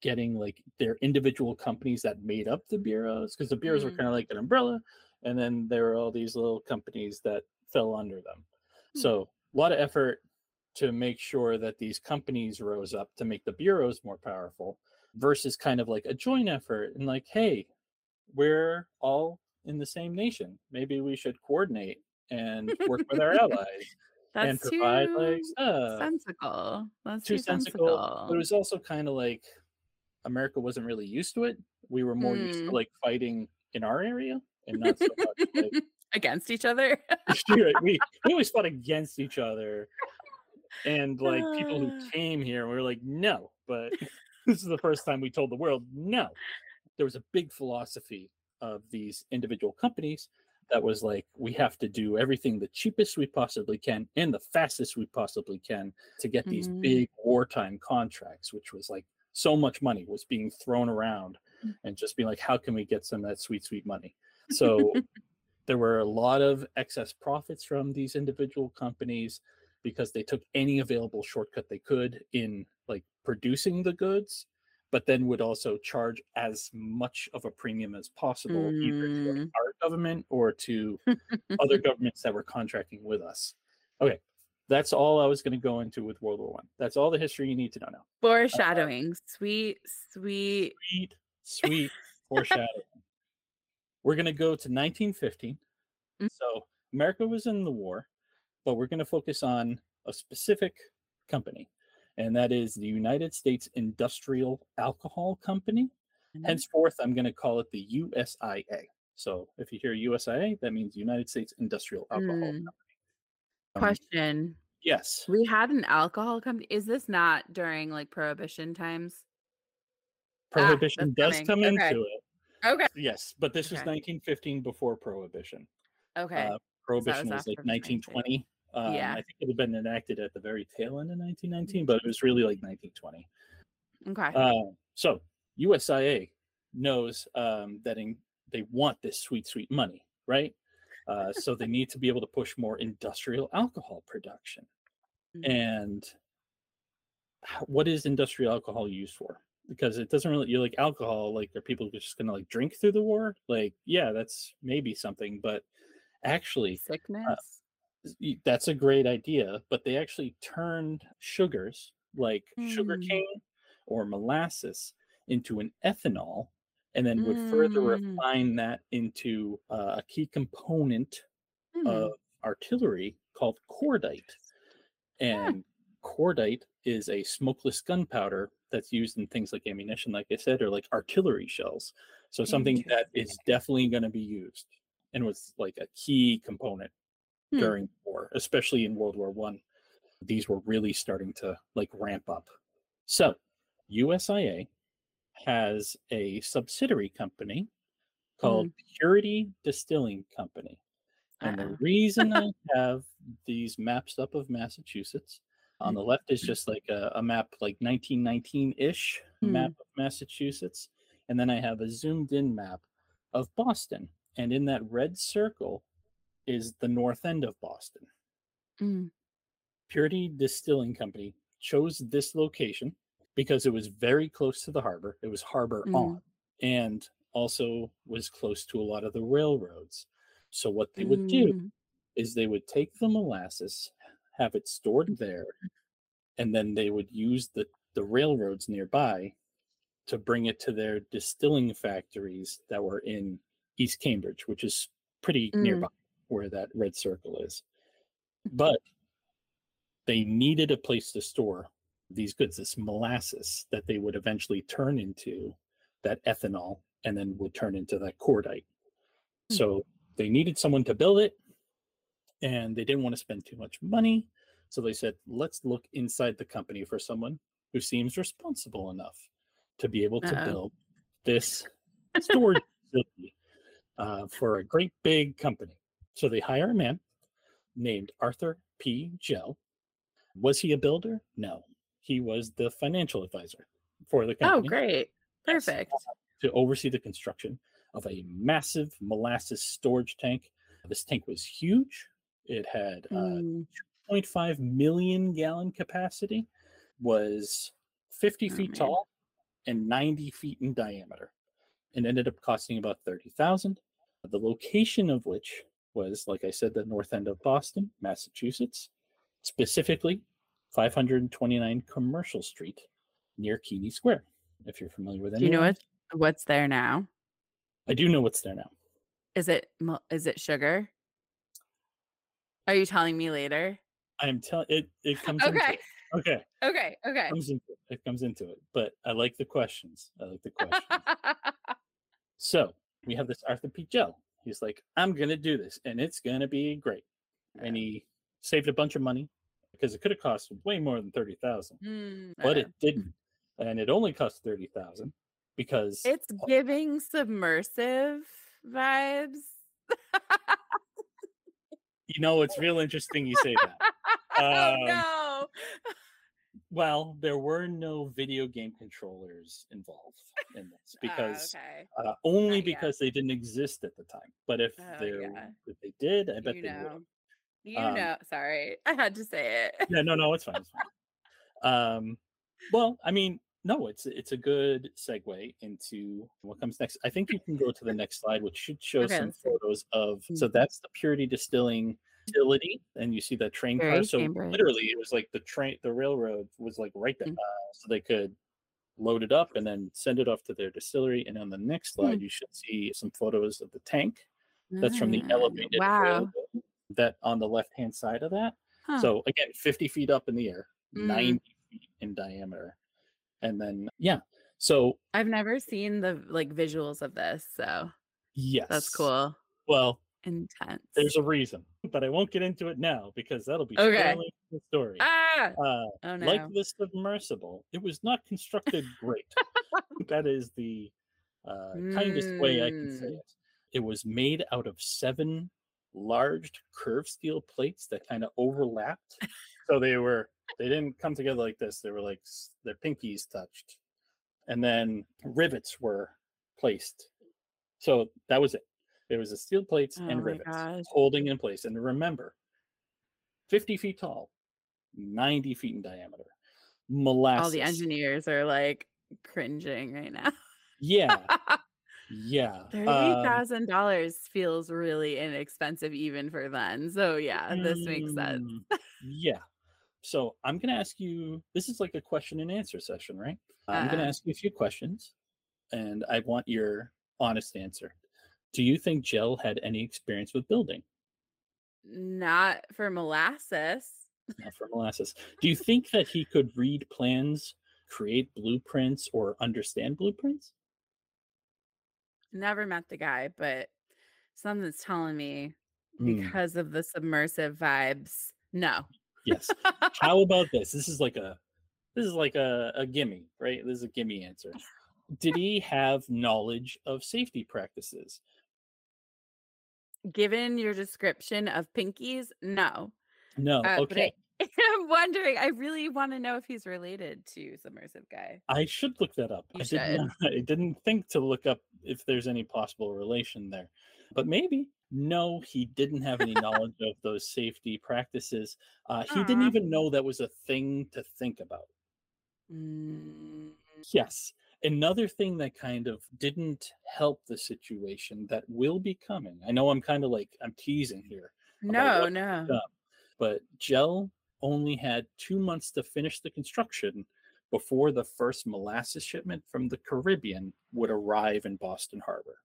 [SPEAKER 1] getting like their individual companies that made up the bureaus because the bureaus were
[SPEAKER 2] Mm.
[SPEAKER 1] kind of like an umbrella, and then there were all these little companies that fell under them.
[SPEAKER 2] Hmm.
[SPEAKER 1] So a lot of effort to make sure that these companies rose up to make the bureaus more powerful versus kind of like a joint effort and like hey we're all in the same nation maybe we should coordinate and work with our allies and provide
[SPEAKER 2] too
[SPEAKER 1] like stuff
[SPEAKER 2] sensical. That's
[SPEAKER 1] too
[SPEAKER 2] too
[SPEAKER 1] sensical
[SPEAKER 2] sensical.
[SPEAKER 1] but it was also kind of like america wasn't really used to it we were more used to
[SPEAKER 2] Mm.
[SPEAKER 1] like fighting in our area and not so much like
[SPEAKER 2] Against each other.
[SPEAKER 1] We, we always fought against each other and like people who
[SPEAKER 2] Ah.
[SPEAKER 1] came here we were like no but this is the first time we told the world no there was a big philosophy of these individual companies that was like we have to do everything the cheapest we possibly can and the fastest we possibly can to get these
[SPEAKER 2] Mhm.
[SPEAKER 1] big wartime contracts which was like so much money was being thrown around
[SPEAKER 2] Mm.
[SPEAKER 1] and just being like how can we get some of that sweet sweet money so there were a lot of excess profits from these individual companies because they took any available shortcut they could in like producing the goods but then would also charge as much of a premium as possible either to
[SPEAKER 2] Mm.
[SPEAKER 1] our government or to other governments that were contracting with us okay that's all i was going to go into with world war one that's all the history you need to know now
[SPEAKER 2] Foreshadowing. Sweet, sweet.
[SPEAKER 1] sweet sweet foreshadowing we're going to go to 1915
[SPEAKER 2] Mm.
[SPEAKER 1] so america was in the war but we're going to focus on a specific company and that is the united states industrial alcohol company
[SPEAKER 2] Mhm.
[SPEAKER 1] henceforth i'm going to call it the usia so if you hear usia that means united states industrial alcohol
[SPEAKER 2] Mm.
[SPEAKER 1] company Um,
[SPEAKER 2] Question.
[SPEAKER 1] yes
[SPEAKER 2] We had an alcohol company. Is this not during like prohibition times?
[SPEAKER 1] prohibition
[SPEAKER 2] that's
[SPEAKER 1] does
[SPEAKER 2] coming.
[SPEAKER 1] come
[SPEAKER 2] Okay.
[SPEAKER 1] into it
[SPEAKER 2] Okay.
[SPEAKER 1] yes but this was 1915 before prohibition
[SPEAKER 2] Okay.
[SPEAKER 1] Uh, prohibition was,
[SPEAKER 2] after
[SPEAKER 1] like
[SPEAKER 2] 1920.
[SPEAKER 1] 1920. Um,
[SPEAKER 2] Yeah.
[SPEAKER 1] I think it had been enacted at the very tail end of 1919, but it was really like 1920.
[SPEAKER 2] okay.
[SPEAKER 1] Uh, so USIA knows um, that in, they want this sweet, sweet money, right? Uh, so they need to be able to push more industrial alcohol production.
[SPEAKER 2] Mhm.
[SPEAKER 1] And what is industrial alcohol used for? Because it doesn't really, you're like alcohol, like are people just gonna like drink through the war? Like, yeah, that's maybe something, but actually,
[SPEAKER 2] Sickness.
[SPEAKER 1] y- that's a great idea, but they actually turned sugars like
[SPEAKER 2] Mm.
[SPEAKER 1] sugarcane or molasses into an ethanol and then would further
[SPEAKER 2] Mm.
[SPEAKER 1] refine that into uh, a key component
[SPEAKER 2] Hmm.
[SPEAKER 1] of artillery called cordite. And cordite is a smokeless gunpowder that's used in things like ammunition, like I said, or like artillery shells. So something that is definitely going to be used and was like a key component
[SPEAKER 2] Hmm.
[SPEAKER 1] during the war, especially in World War One. These were really starting to like ramp up. So USIA has a subsidiary company called Purity Distilling Company. And the
[SPEAKER 2] Uh-oh.
[SPEAKER 1] reason I have these maps up of Massachusetts on the left is just like a, a map, like 1919 ish map of Massachusetts. And then I have a zoomed in map of Boston. And in that red circle is the north end of Boston.
[SPEAKER 2] Mm.
[SPEAKER 1] Purity Distilling Company chose this location because it was very close to the harbor. It was harbor
[SPEAKER 2] Mm.
[SPEAKER 1] on and also was close to a lot of the railroads. So what they would do
[SPEAKER 2] Mm.
[SPEAKER 1] is they would take the molasses, have it stored there, and then they would use the, the railroads nearby to bring it to their distilling factories that were in East Cambridge, which is pretty
[SPEAKER 2] Mm.
[SPEAKER 1] nearby where that red circle is. But they needed a place to store these goods, this molasses that they would eventually turn into that ethanol and then would turn into that cordite.
[SPEAKER 2] Hmm.
[SPEAKER 1] So they needed someone to build it. And they didn't want to spend too much money. So they said, let's look inside the company for someone who seems responsible enough to be able to
[SPEAKER 2] Uh-oh.
[SPEAKER 1] build this storage facility uh, for a great big company. So they hire a man named Arthur P. Jell. Was he a builder? No. He was the financial advisor for the company.
[SPEAKER 2] Oh,
[SPEAKER 1] company
[SPEAKER 2] great. Perfect.
[SPEAKER 1] to oversee the construction of a massive molasses storage tank. This tank was huge. It had uh,
[SPEAKER 2] Mm,
[SPEAKER 1] 0.5 million gallon capacity, was 50
[SPEAKER 2] Oh,
[SPEAKER 1] feet
[SPEAKER 2] man.
[SPEAKER 1] tall and 90 feet in diameter, and ended up costing about 30,000. The location of which was, like I said, the north end of Boston, Massachusetts, specifically 529 Commercial Street near Keany Square. If you're familiar with
[SPEAKER 2] Do you know what what's there now?
[SPEAKER 1] I do know what's there now.
[SPEAKER 2] Is it is it sugar? Are you telling me later?
[SPEAKER 1] I'm telling it. It comes into
[SPEAKER 2] Okay.
[SPEAKER 1] it. Okay,
[SPEAKER 2] Okay. Okay.
[SPEAKER 1] it comes into it. It comes into it. But I like the questions. I like the questions. so we have this Arthur P. Jell. He's like, I'm gonna do this, and it's gonna be great. And he saved a bunch of money because it could have cost way more than thirty thousand,
[SPEAKER 2] Mm,
[SPEAKER 1] but
[SPEAKER 2] uh,
[SPEAKER 1] it didn't, and it only cost thirty thousand because
[SPEAKER 2] it's giving submersive vibes.
[SPEAKER 1] you know it's real interesting you say that.
[SPEAKER 2] oh
[SPEAKER 1] Um,
[SPEAKER 2] no.
[SPEAKER 1] Well, there were no video game controllers involved in this
[SPEAKER 2] Ah,
[SPEAKER 1] because
[SPEAKER 2] okay.
[SPEAKER 1] uh, only
[SPEAKER 2] Not yet.
[SPEAKER 1] because they didn't exist at the time. But if
[SPEAKER 2] Oh,
[SPEAKER 1] they
[SPEAKER 2] yeah.
[SPEAKER 1] if they did, I bet
[SPEAKER 2] you
[SPEAKER 1] they
[SPEAKER 2] know.
[SPEAKER 1] would.
[SPEAKER 2] You
[SPEAKER 1] Um,
[SPEAKER 2] know. Sorry, I had to say it.
[SPEAKER 1] Yeah, no, no, it's fine. It's fine. Um, well, I mean, no, it's it's a good segue into what comes next. I think you can go to the next slide, which should show
[SPEAKER 2] Okay,
[SPEAKER 1] some photos of. So
[SPEAKER 2] Mhm.
[SPEAKER 1] that's the Purity Distilling facility, and you see that train car. So
[SPEAKER 2] Cambridge.
[SPEAKER 1] literally, it was like the train, the railroad was like right there,
[SPEAKER 2] Mm.
[SPEAKER 1] uh, so they could load it up and then send it off to their distillery. And on the next
[SPEAKER 2] Hmm.
[SPEAKER 1] slide, you should see some photos of the tank. That's from the
[SPEAKER 2] Ah,
[SPEAKER 1] elevated
[SPEAKER 2] Wow.
[SPEAKER 1] railroad that on the left hand side of that.
[SPEAKER 2] Huh.
[SPEAKER 1] So again, 50 feet up in the air,
[SPEAKER 2] Mm.
[SPEAKER 1] 90 feet in diameter. And then yeah. So
[SPEAKER 2] I've never seen the like visuals of this, so
[SPEAKER 1] yes.
[SPEAKER 2] that's cool.
[SPEAKER 1] Well,
[SPEAKER 2] Intense.
[SPEAKER 1] there's a reason, but I won't get into it now because that'll be
[SPEAKER 2] Okay.
[SPEAKER 1] the story.
[SPEAKER 2] ah.
[SPEAKER 1] Uh,
[SPEAKER 2] Oh no.
[SPEAKER 1] Like the submersible, it was not constructed great. that is the uh, kindest way I can say
[SPEAKER 2] Mm.
[SPEAKER 1] it. It was made out of seven large curved steel plates that kind of overlapped. so they were they didn't come together like this. They were like their pinkies touched, and then rivets were placed. So that was it. There was the steel plates
[SPEAKER 2] Oh
[SPEAKER 1] and rivets
[SPEAKER 2] gosh.
[SPEAKER 1] holding in place. And remember, 50 feet tall, 90 feet in diameter. Molasses.
[SPEAKER 2] All the engineers are like cringing right now.
[SPEAKER 1] Yeah, yeah.
[SPEAKER 2] Thirty
[SPEAKER 1] um,
[SPEAKER 2] dollars feels really inexpensive even for then. So yeah, this makes sense.
[SPEAKER 1] mm, yeah. So I'm going to ask you this is like a question and answer session, right? I'm going to
[SPEAKER 2] Uh-uh.
[SPEAKER 1] ask you a few questions and I want your honest answer. Do you think Jell had any experience with building?
[SPEAKER 2] Not for molasses.
[SPEAKER 1] Not for molasses. Do you think that he could read plans, create blueprints, or understand blueprints?
[SPEAKER 2] Never met the guy, but something's telling me
[SPEAKER 1] Hmm,
[SPEAKER 2] because of the submersive vibes. No.
[SPEAKER 1] Yes. How about this? This is like a this is like a, a gimme, right? This is a gimme answer. Did he have knowledge of safety practices?
[SPEAKER 2] Given your description of pinkies, no.
[SPEAKER 1] No.
[SPEAKER 2] Uh,
[SPEAKER 1] okay.
[SPEAKER 2] I'm wondering. I really want to know if he's related to submersive guy.
[SPEAKER 1] I should look that up.
[SPEAKER 2] You
[SPEAKER 1] I didn't. I didn't think to look up if there's any possible relation there. But maybe. No, he didn't have any knowledge of those safety practices. Uh, he didn't even know that was a thing to think about.
[SPEAKER 2] Mm,
[SPEAKER 1] Yes. Another thing that kind of didn't help the situation that will be coming. I know I'm kind of like I'm teasing here,
[SPEAKER 2] no, no.
[SPEAKER 1] but Jell only had two months to finish the construction before the first molasses shipment from the Caribbean would arrive in Boston Harbor.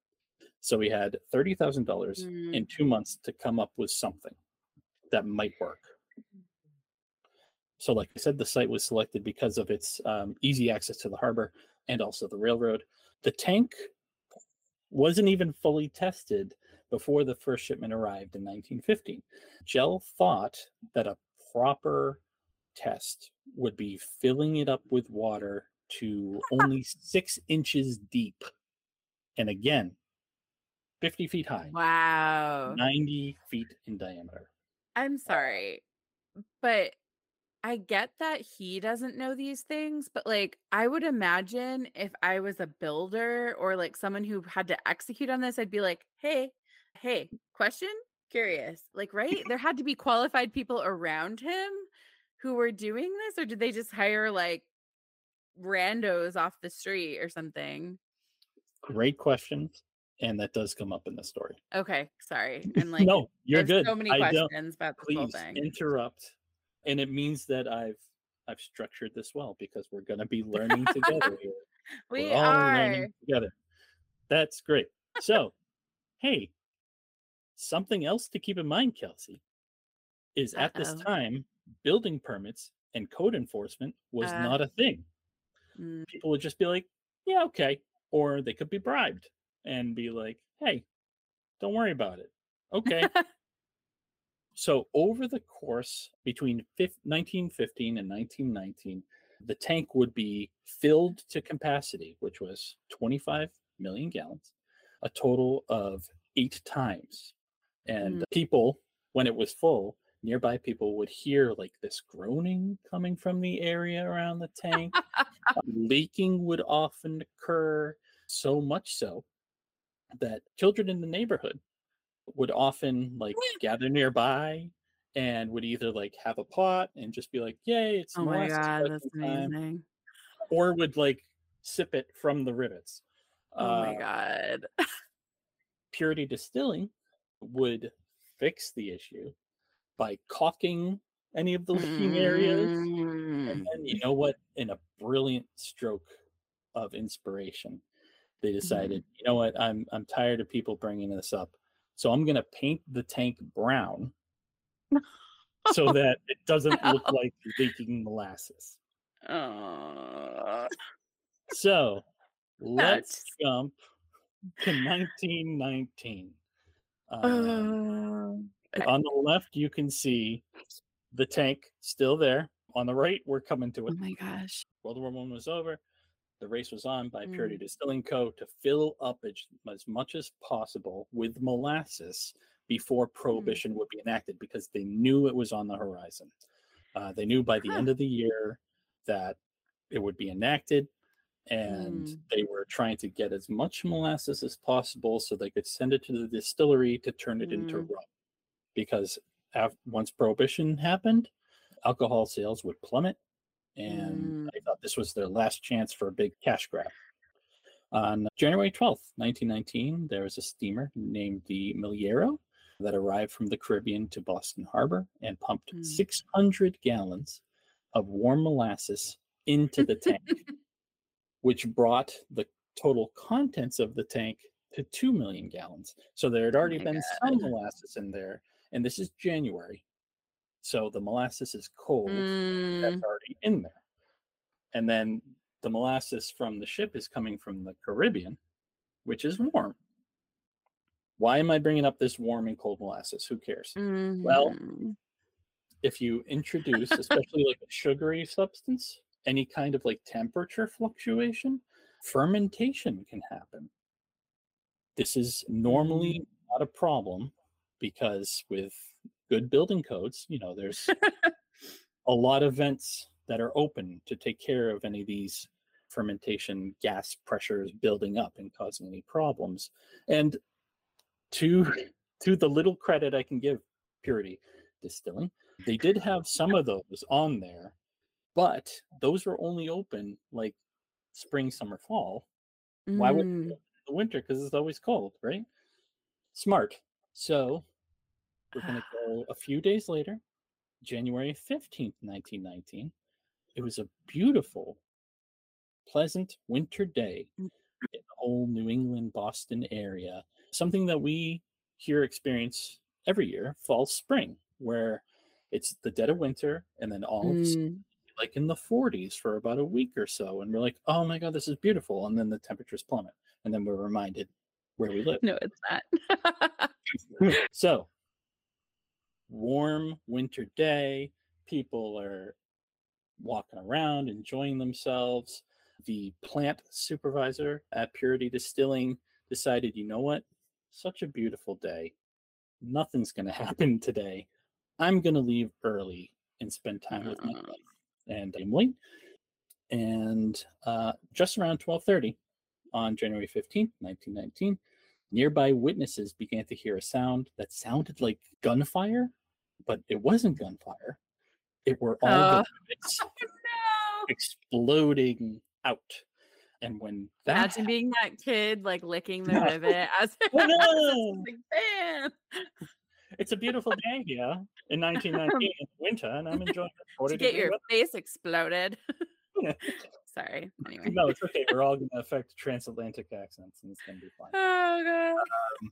[SPEAKER 1] So we had thirty thousand dollars
[SPEAKER 2] Mm.
[SPEAKER 1] in two months to come up with something that might work. So, like I said, the site was selected because of its um, easy access to the harbor and also the railroad. The tank wasn't even fully tested before the first shipment arrived in 1915. Jell thought that a proper test would be filling it up with water to only six inches deep. And again, 50 feet high,
[SPEAKER 2] Wow.
[SPEAKER 1] 90 feet in diameter.
[SPEAKER 2] I'm sorry, but I get that he doesn't know these things, but like I would imagine if I was a builder or like someone who had to execute on this, I'd be like, hey, hey, question? Curious. Like, right? There had to be qualified people around him who were doing this, or did they just hire like randos off the street or something?
[SPEAKER 1] Great questions. And that does come up in the story.
[SPEAKER 2] Okay, sorry. I'm like,
[SPEAKER 1] no, you're good.
[SPEAKER 2] so many
[SPEAKER 1] I
[SPEAKER 2] questions about the whole thing.
[SPEAKER 1] interrupt. And it means that I've I've structured this well because we're gonna be learning together here.
[SPEAKER 2] we
[SPEAKER 1] We're
[SPEAKER 2] are.
[SPEAKER 1] learning together. That's great. So, hey, something else to keep in mind, Kelsey, is at this
[SPEAKER 2] Uh-oh.
[SPEAKER 1] time, building permits and code enforcement was
[SPEAKER 2] Uh.
[SPEAKER 1] not a thing.
[SPEAKER 2] Mm,
[SPEAKER 1] People would just be like, yeah, okay. Or they could be bribed and be like, hey, don't worry about it. Okay. So, over the course between fif- 1915 and 1919, the tank would be filled to capacity, which was 25 million gallons, a total of eight times. And
[SPEAKER 2] Mm.
[SPEAKER 1] people, when it was full, nearby people would hear like this groaning coming from the area around the tank. Leaking would often occur, so much so that children in the neighborhood would often like gather nearby and would either like have a pot and just be like, "Yay, it's
[SPEAKER 2] oh my god, that's
[SPEAKER 1] collecting time,"
[SPEAKER 2] amazing.
[SPEAKER 1] or would like sip it from the rivets.
[SPEAKER 2] Oh my
[SPEAKER 1] Uh,
[SPEAKER 2] god.
[SPEAKER 1] Purity Distilling would fix the issue by caulking any of the leaking areas.
[SPEAKER 2] Mm.
[SPEAKER 1] And then, you know what? In a brilliant stroke of inspiration, they decided, you know what? I'm I'm tired of people bringing this up, so I'm gonna paint the tank brown so that it doesn't look like leaking molasses.
[SPEAKER 2] Oh,
[SPEAKER 1] So let's
[SPEAKER 2] That's-
[SPEAKER 1] jump to 1919. Uh,
[SPEAKER 2] oh. okay.
[SPEAKER 1] on the left, you can see the tank still there. On the right, we're coming to it.
[SPEAKER 2] Oh my gosh.
[SPEAKER 1] World War One was over. The race was on by
[SPEAKER 2] Mm.
[SPEAKER 1] Purity Distilling Co. to fill up as, as much as possible with molasses before
[SPEAKER 2] Mm.
[SPEAKER 1] prohibition would be enacted because they knew it was on the horizon. Uh, they knew by the
[SPEAKER 2] Huh.
[SPEAKER 1] end of the year that it would be enacted, and
[SPEAKER 2] Mm.
[SPEAKER 1] they were trying to get as much molasses as possible so they could send it to the distillery to turn it into
[SPEAKER 2] Mm.
[SPEAKER 1] rum. Because af- once prohibition happened, alcohol sales would plummet and
[SPEAKER 2] Mm.
[SPEAKER 1] I thought this was their last chance for a big cash grab. On January 12th, 1919, there was a steamer named the Miliero that arrived from the Caribbean to Boston Harbor and pumped
[SPEAKER 2] Mm.
[SPEAKER 1] 600 gallons of warm molasses into the tank, which brought the total contents of the tank to 2 million gallons. So there had already
[SPEAKER 2] my
[SPEAKER 1] been some molasses in there, and this is January. So the molasses is cold
[SPEAKER 2] Mm.
[SPEAKER 1] that's already in there. And then the molasses from the ship is coming from the Caribbean, which is warm. Why am I bringing up this warm and cold molasses? Who cares? Well,
[SPEAKER 2] Mhm.
[SPEAKER 1] If you introduce, especially like a sugary substance, any kind of like temperature fluctuation, fermentation can happen. This is normally not a problem because with good building codes, you know, there's a lot of vents that are open to take care of any of these fermentation gas pressures building up and causing any problems. And to to the little credit I can give Purity Distilling, they did have some of those on there, but those were only open like spring, summer, fall. Why would
[SPEAKER 2] Mm.
[SPEAKER 1] the winter? Because it's always cold, right? Smart. So we're going to go a few days later, January 15th, 1919. It was a beautiful, pleasant winter day
[SPEAKER 2] Mm.
[SPEAKER 1] in the whole New England, Boston area. Something that we here experience every year, fall, spring, where it's the dead of winter and then all of a sudden,
[SPEAKER 2] Mm.
[SPEAKER 1] like in the 40s for about a week or so. And we're like, oh my God, this is beautiful. And then the temperatures plummet. And then we're reminded where we live.
[SPEAKER 2] No, it's not.
[SPEAKER 1] so, warm winter day, people are walking around, enjoying themselves. The plant supervisor at Purity Distilling decided, you know what? Such a beautiful day. Nothing's going to happen today. I'm going to leave early and spend time with my
[SPEAKER 2] Uh.
[SPEAKER 1] wife and Emily. And uh, just around 12:30 on January 15th, 1919, nearby witnesses began to hear a sound that sounded like gunfire, but it wasn't gunfire. It were all
[SPEAKER 2] Uh.
[SPEAKER 1] the rivets
[SPEAKER 2] no.
[SPEAKER 1] exploding out. And when that
[SPEAKER 2] Imagine being that kid like licking the rivet as
[SPEAKER 1] Oh, no.
[SPEAKER 2] like bam.
[SPEAKER 1] it's a beautiful day here in 1919 in winter, and I'm enjoying it.
[SPEAKER 2] to get your
[SPEAKER 1] weather.
[SPEAKER 2] face exploded.
[SPEAKER 1] Yeah.
[SPEAKER 2] Sorry. Anyway.
[SPEAKER 1] No, it's okay. We're all going to affect transatlantic accents, and it's going to be fine.
[SPEAKER 2] Oh god.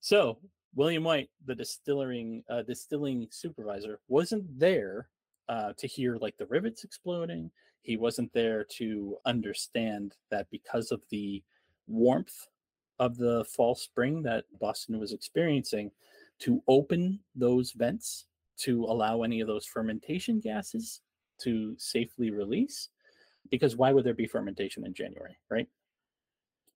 [SPEAKER 1] So William White, the distilling uh, distilling supervisor, wasn't there uh, to hear like the rivets exploding. He wasn't there to understand that because of the warmth of the fall spring that Boston was experiencing, to open those vents to allow any of those fermentation gases to safely release. Because why would there be fermentation in January, right?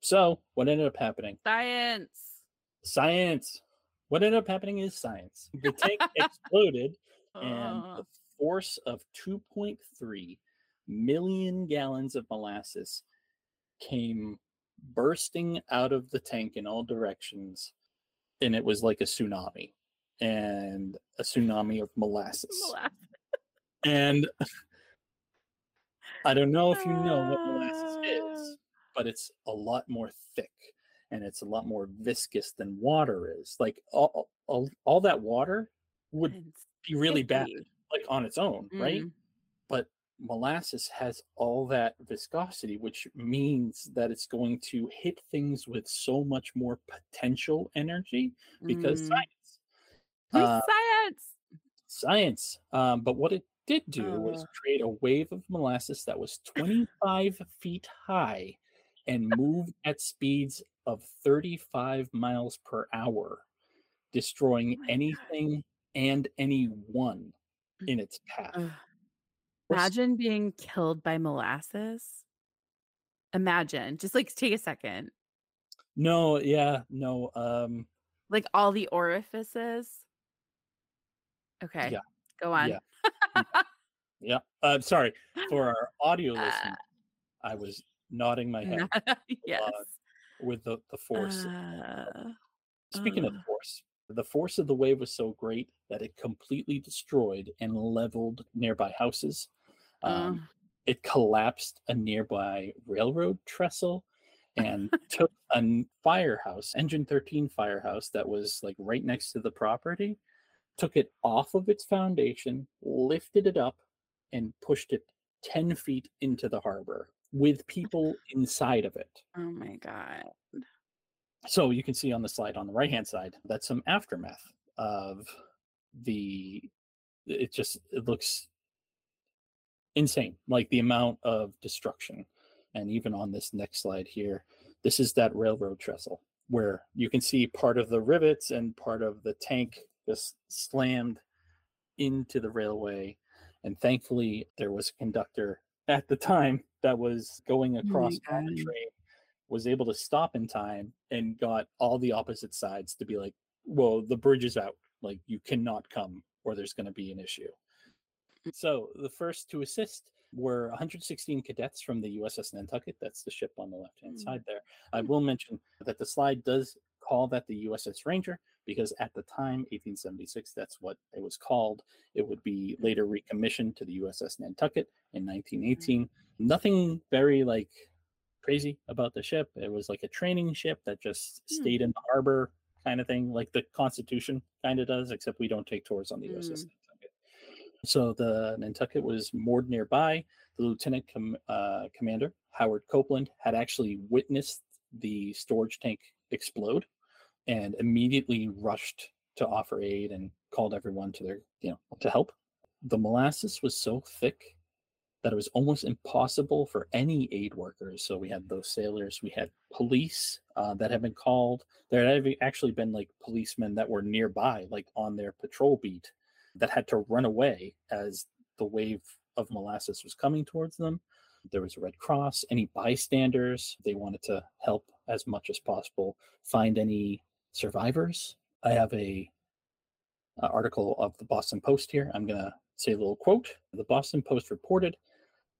[SPEAKER 1] So what ended up happening?
[SPEAKER 2] Science.
[SPEAKER 1] Science. What ended up happening is science. The tank exploded, and the force of 2.3 million gallons of molasses came bursting out of the tank in all directions. And it was like a tsunami and a tsunami of molasses.
[SPEAKER 2] molasses.
[SPEAKER 1] And I don't know if you know what molasses
[SPEAKER 2] Ah.
[SPEAKER 1] is, but it's a lot more thick and it's a lot more viscous than water is. Like all, all, all that water would
[SPEAKER 2] It's
[SPEAKER 1] be really bad, like on its own, right?
[SPEAKER 2] Mm.
[SPEAKER 1] But molasses has all that viscosity, which means that it's going to hit things with so much more potential energy because
[SPEAKER 2] Mm.
[SPEAKER 1] science. Uh,
[SPEAKER 2] science.
[SPEAKER 1] science. Um, but what it did do was
[SPEAKER 2] Uh.
[SPEAKER 1] create a wave of molasses that was 25 feet high and moved at speeds of 35 miles per hour, destroying
[SPEAKER 2] Oh my God.
[SPEAKER 1] anything and anyone in its path. Course-
[SPEAKER 2] Imagine being killed by molasses. Imagine. Just like take a second.
[SPEAKER 1] No, yeah, no. Um,
[SPEAKER 2] Like all the orifices. Okay.
[SPEAKER 1] Yeah.
[SPEAKER 2] Go on.
[SPEAKER 1] Yeah. Yeah. Uh, sorry for our audio
[SPEAKER 2] Uh,
[SPEAKER 1] listeners. I was nodding my head
[SPEAKER 2] yes.
[SPEAKER 1] with the the force.
[SPEAKER 2] Uh,
[SPEAKER 1] Speaking of
[SPEAKER 2] ugh.
[SPEAKER 1] force, the force of the wave was so great that it completely destroyed and leveled nearby houses. Um,
[SPEAKER 2] uh,
[SPEAKER 1] it collapsed a nearby railroad trestle and took a firehouse, Engine 13 firehouse, that was like right next to the property, took it off of its foundation, lifted it up, and pushed it 10 feet into the harbor with people inside of it.
[SPEAKER 2] oh my god.
[SPEAKER 1] So you can see on the slide on the right hand side, that's some aftermath of the it just it looks insane like the amount of destruction and even on this next slide here this is that railroad trestle where you can see part of the rivets and part of the tank just slammed into the railway and thankfully there was a conductor at the time that was going across on the train was able to stop in time and got all the opposite sides to be like well the bridge is out like you cannot come or there's going to be an issue so the first to assist were 116 cadets from the USS Nantucket. That's the ship on the left hand
[SPEAKER 2] Mm.
[SPEAKER 1] side there. I
[SPEAKER 2] Mm.
[SPEAKER 1] will mention that the slide does call that the USS Ranger because at the time, 1876, that's what it was called. It would be later recommissioned to the USS Nantucket in 1918. Nothing very like crazy about the ship. It was like a training ship that just
[SPEAKER 2] Hmm.
[SPEAKER 1] stayed in the harbor kind of thing, like the Constitution kind of does, except we don't take tours on the USS
[SPEAKER 2] Mm.
[SPEAKER 1] Nantucket. So the Nantucket was moored nearby. The lieutenant com- uh, commander, Howard Copeland, had actually witnessed the storage tank explode and immediately rushed to offer aid and called everyone to their, you know, to help. The molasses was so thick that it was almost impossible for any aid workers. So we had those sailors, we had police uh, that had been called. There had actually been like policemen that were nearby, like on their patrol beat, that had to run away as the wave of molasses was coming towards them. There was a Red Cross, any bystanders, they wanted to help as much as possible, find any survivors. I have a, a article of the Boston Post here. I'm going to say a little quote. The Boston Post reported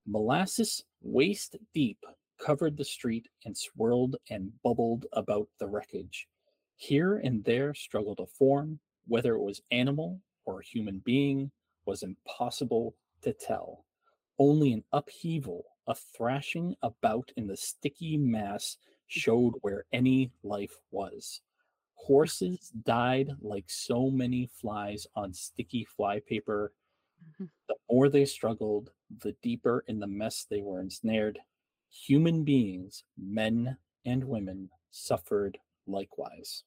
[SPEAKER 1] molasses waist deep covered the street and swirled and bubbled about the wreckage. Here and there struggled a form, whether it was animal or human being was impossible to tell. Only an upheaval, a thrashing about in the sticky mass showed where any life was. Horses died like so many flies on sticky flypaper.
[SPEAKER 2] Mhm.
[SPEAKER 1] The more they struggled, the deeper in the mess they were ensnared. Human beings, men and women, suffered likewise.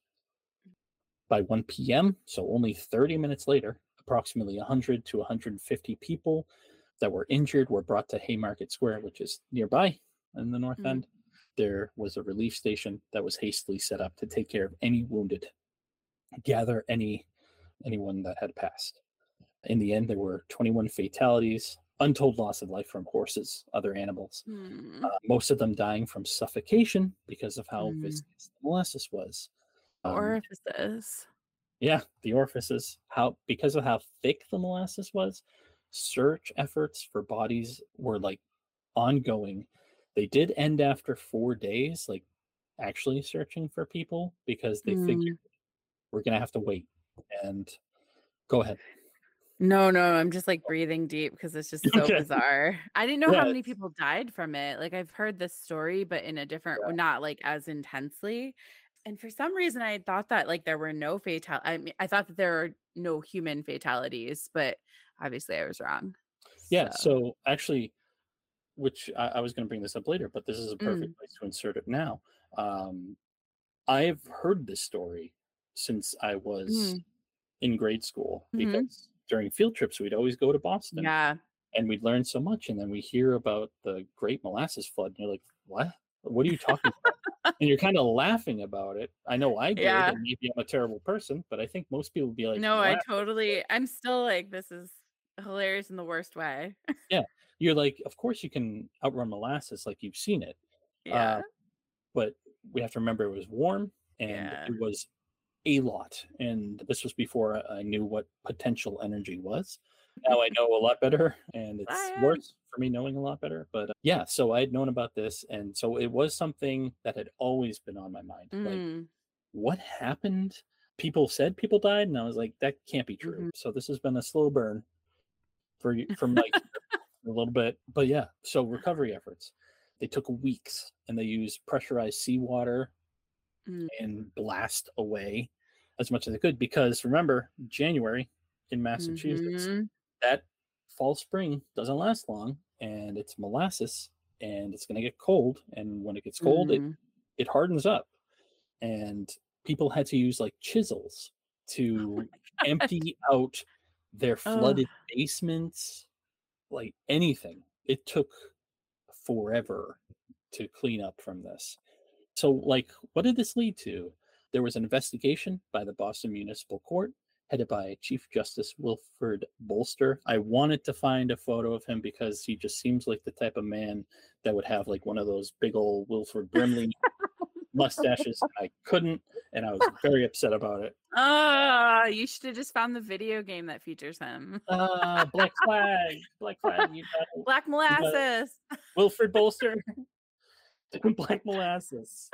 [SPEAKER 1] By 1 p.m., so only 30 minutes later, approximately 100 to 150 people that were injured were brought to Haymarket Square, which is nearby in the North
[SPEAKER 2] Mm.
[SPEAKER 1] End. There was a relief station that was hastily set up to take care of any wounded, gather any anyone that had passed. In the end, there were 21 fatalities, untold loss of life from horses, other animals,
[SPEAKER 2] Hmm.
[SPEAKER 1] uh, most of them dying from suffocation because of how
[SPEAKER 2] Mm.
[SPEAKER 1] viscous the molasses was. Um,
[SPEAKER 2] orifices.
[SPEAKER 1] yeah, the orifices, how because of how thick the molasses was, search efforts for bodies were like ongoing. They did end after four days, like actually searching for people because they
[SPEAKER 2] Mm.
[SPEAKER 1] figured we're gonna have to wait. And go ahead.
[SPEAKER 2] No, no, I'm just like breathing deep because it's just so
[SPEAKER 1] Okay.
[SPEAKER 2] bizarre. I didn't know
[SPEAKER 1] Yeah,
[SPEAKER 2] how many people died from it. Like I've heard this story, but in a different,
[SPEAKER 1] Yeah.
[SPEAKER 2] not like as intensely. And for some reason, I thought that like there were no fatal. I mean, I thought that there were no human fatalities, but obviously I was wrong.
[SPEAKER 1] Yeah, so actually, which I, I was going to bring this up later, but this is a perfect
[SPEAKER 2] Mm.
[SPEAKER 1] place to insert it now. Um, I've heard this story since I was
[SPEAKER 2] Mm.
[SPEAKER 1] in grade school
[SPEAKER 2] Mhm.
[SPEAKER 1] because during field trips we'd always go to Boston
[SPEAKER 2] yeah,
[SPEAKER 1] and we'd learn so much, and then we hear about the Great Molasses Flood, and you're like, "What? What are you talking about?" and you're kind of laughing about it. I know I did,
[SPEAKER 2] Yeah.
[SPEAKER 1] and maybe I'm a terrible person, but I think most people would be like,
[SPEAKER 2] no, I totally. I'm still like this is hilarious in the worst way.
[SPEAKER 1] You're like, "Of course you can outrun molasses, like you've seen it."
[SPEAKER 2] yeah,
[SPEAKER 1] Uh, but we have to remember it was warm and
[SPEAKER 2] Yeah.
[SPEAKER 1] it was a lot. And this was before I- knew what potential energy was. Now I know a lot better, and it's
[SPEAKER 2] Science.
[SPEAKER 1] worse for me knowing a lot better. But uh, yeah, so I had known about this, and so it was something that had always been on my mind. Like,
[SPEAKER 2] Mm,
[SPEAKER 1] what happened? People said people died, and I was like, that can't be true.
[SPEAKER 2] Mhm.
[SPEAKER 1] So this has been a slow burn for y- from like a little bit, but yeah. So recovery efforts, they took weeks, and they used pressurized seawater
[SPEAKER 2] Mm.
[SPEAKER 1] and blast away as much as they could. Because remember, January in Massachusetts,
[SPEAKER 2] mhm.
[SPEAKER 1] that fall spring doesn't last long, and it's molasses, and it's going to get cold, and when it gets cold, it
[SPEAKER 2] Mm.
[SPEAKER 1] it hardens up and people had to use like chisels to empty out their flooded basements like anything. It took forever to clean up from this. So like what did this lead to? There was an investigation by the boston municipal court headed by chief justice wilfred bolster. I wanted to find a photo of him because he just seems like the type of man that would have like one of those big old wilford brimley mustaches. I couldn't, and I was very upset about it.
[SPEAKER 2] Ah, you should have just found the video game that features him.
[SPEAKER 1] Ah, Black Flag, Black Flag. You got
[SPEAKER 2] Black molasses.
[SPEAKER 1] Wilfred Bolster, Black Molasses.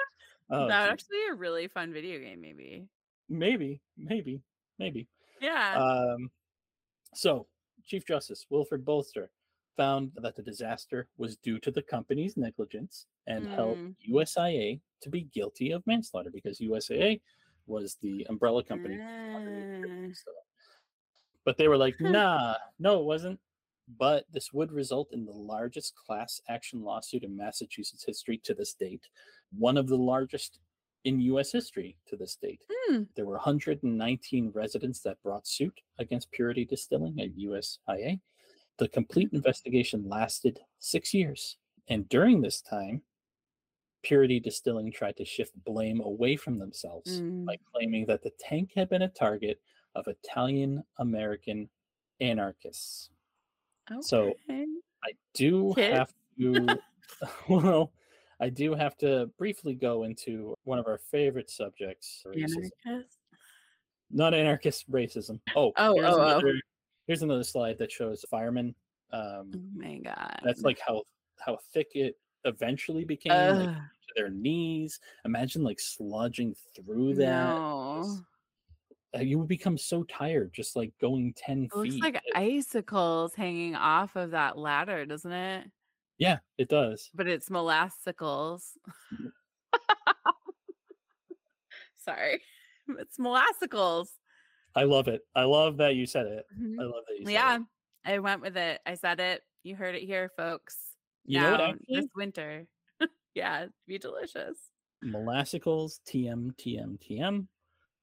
[SPEAKER 1] Oh,
[SPEAKER 2] that
[SPEAKER 1] geez.
[SPEAKER 2] actually a really fun video game, maybe.
[SPEAKER 1] maybe, maybe, maybe.
[SPEAKER 2] Yeah.
[SPEAKER 1] Um, so Chief Justice Wilfred Bolster found that the disaster was due to the company's negligence and held
[SPEAKER 2] Mm.
[SPEAKER 1] USIA to be guilty of manslaughter because USIA was the umbrella company. So- But they were like, nah, no, it wasn't. But this would result in the largest class action lawsuit in Massachusetts history to this date, one of the largest in US history to this date.
[SPEAKER 2] Hmm.
[SPEAKER 1] There were 119 residents that brought suit against Purity Distilling at USIA. The complete investigation lasted six years. And during this time, Purity Distilling tried to shift blame away from themselves
[SPEAKER 2] Mm.
[SPEAKER 1] by claiming that the tank had been a target of Italian American anarchists. So, I do
[SPEAKER 2] Kids?
[SPEAKER 1] have to, well, I do have to briefly go into one of our favorite subjects racism.
[SPEAKER 2] Anarchist?
[SPEAKER 1] Not anarchist racism. Oh,
[SPEAKER 2] Oh, oh, oh.
[SPEAKER 1] another, here's another slide that shows firemen. Um,
[SPEAKER 2] Oh my god.
[SPEAKER 1] that's like how how thick it eventually became, like, to their knees. Imagine like sludging through that.
[SPEAKER 2] no.
[SPEAKER 1] Uh, you would become so tired just like going 10
[SPEAKER 2] It looks
[SPEAKER 1] feet.
[SPEAKER 2] like icicles hanging off of that ladder, doesn't it?
[SPEAKER 1] yeah, it does.
[SPEAKER 2] But it's molassicles. Sorry. It's molassicles.
[SPEAKER 1] I love it. I love that you said it.
[SPEAKER 2] Mhm.
[SPEAKER 1] I love that you said it.
[SPEAKER 2] Yeah,
[SPEAKER 1] it.
[SPEAKER 2] I went with it. I said it. You heard it here, folks.
[SPEAKER 1] You know what,
[SPEAKER 2] Now, this winter. yeah, it'd be delicious.
[SPEAKER 1] Molassicles, TM, TM, TM.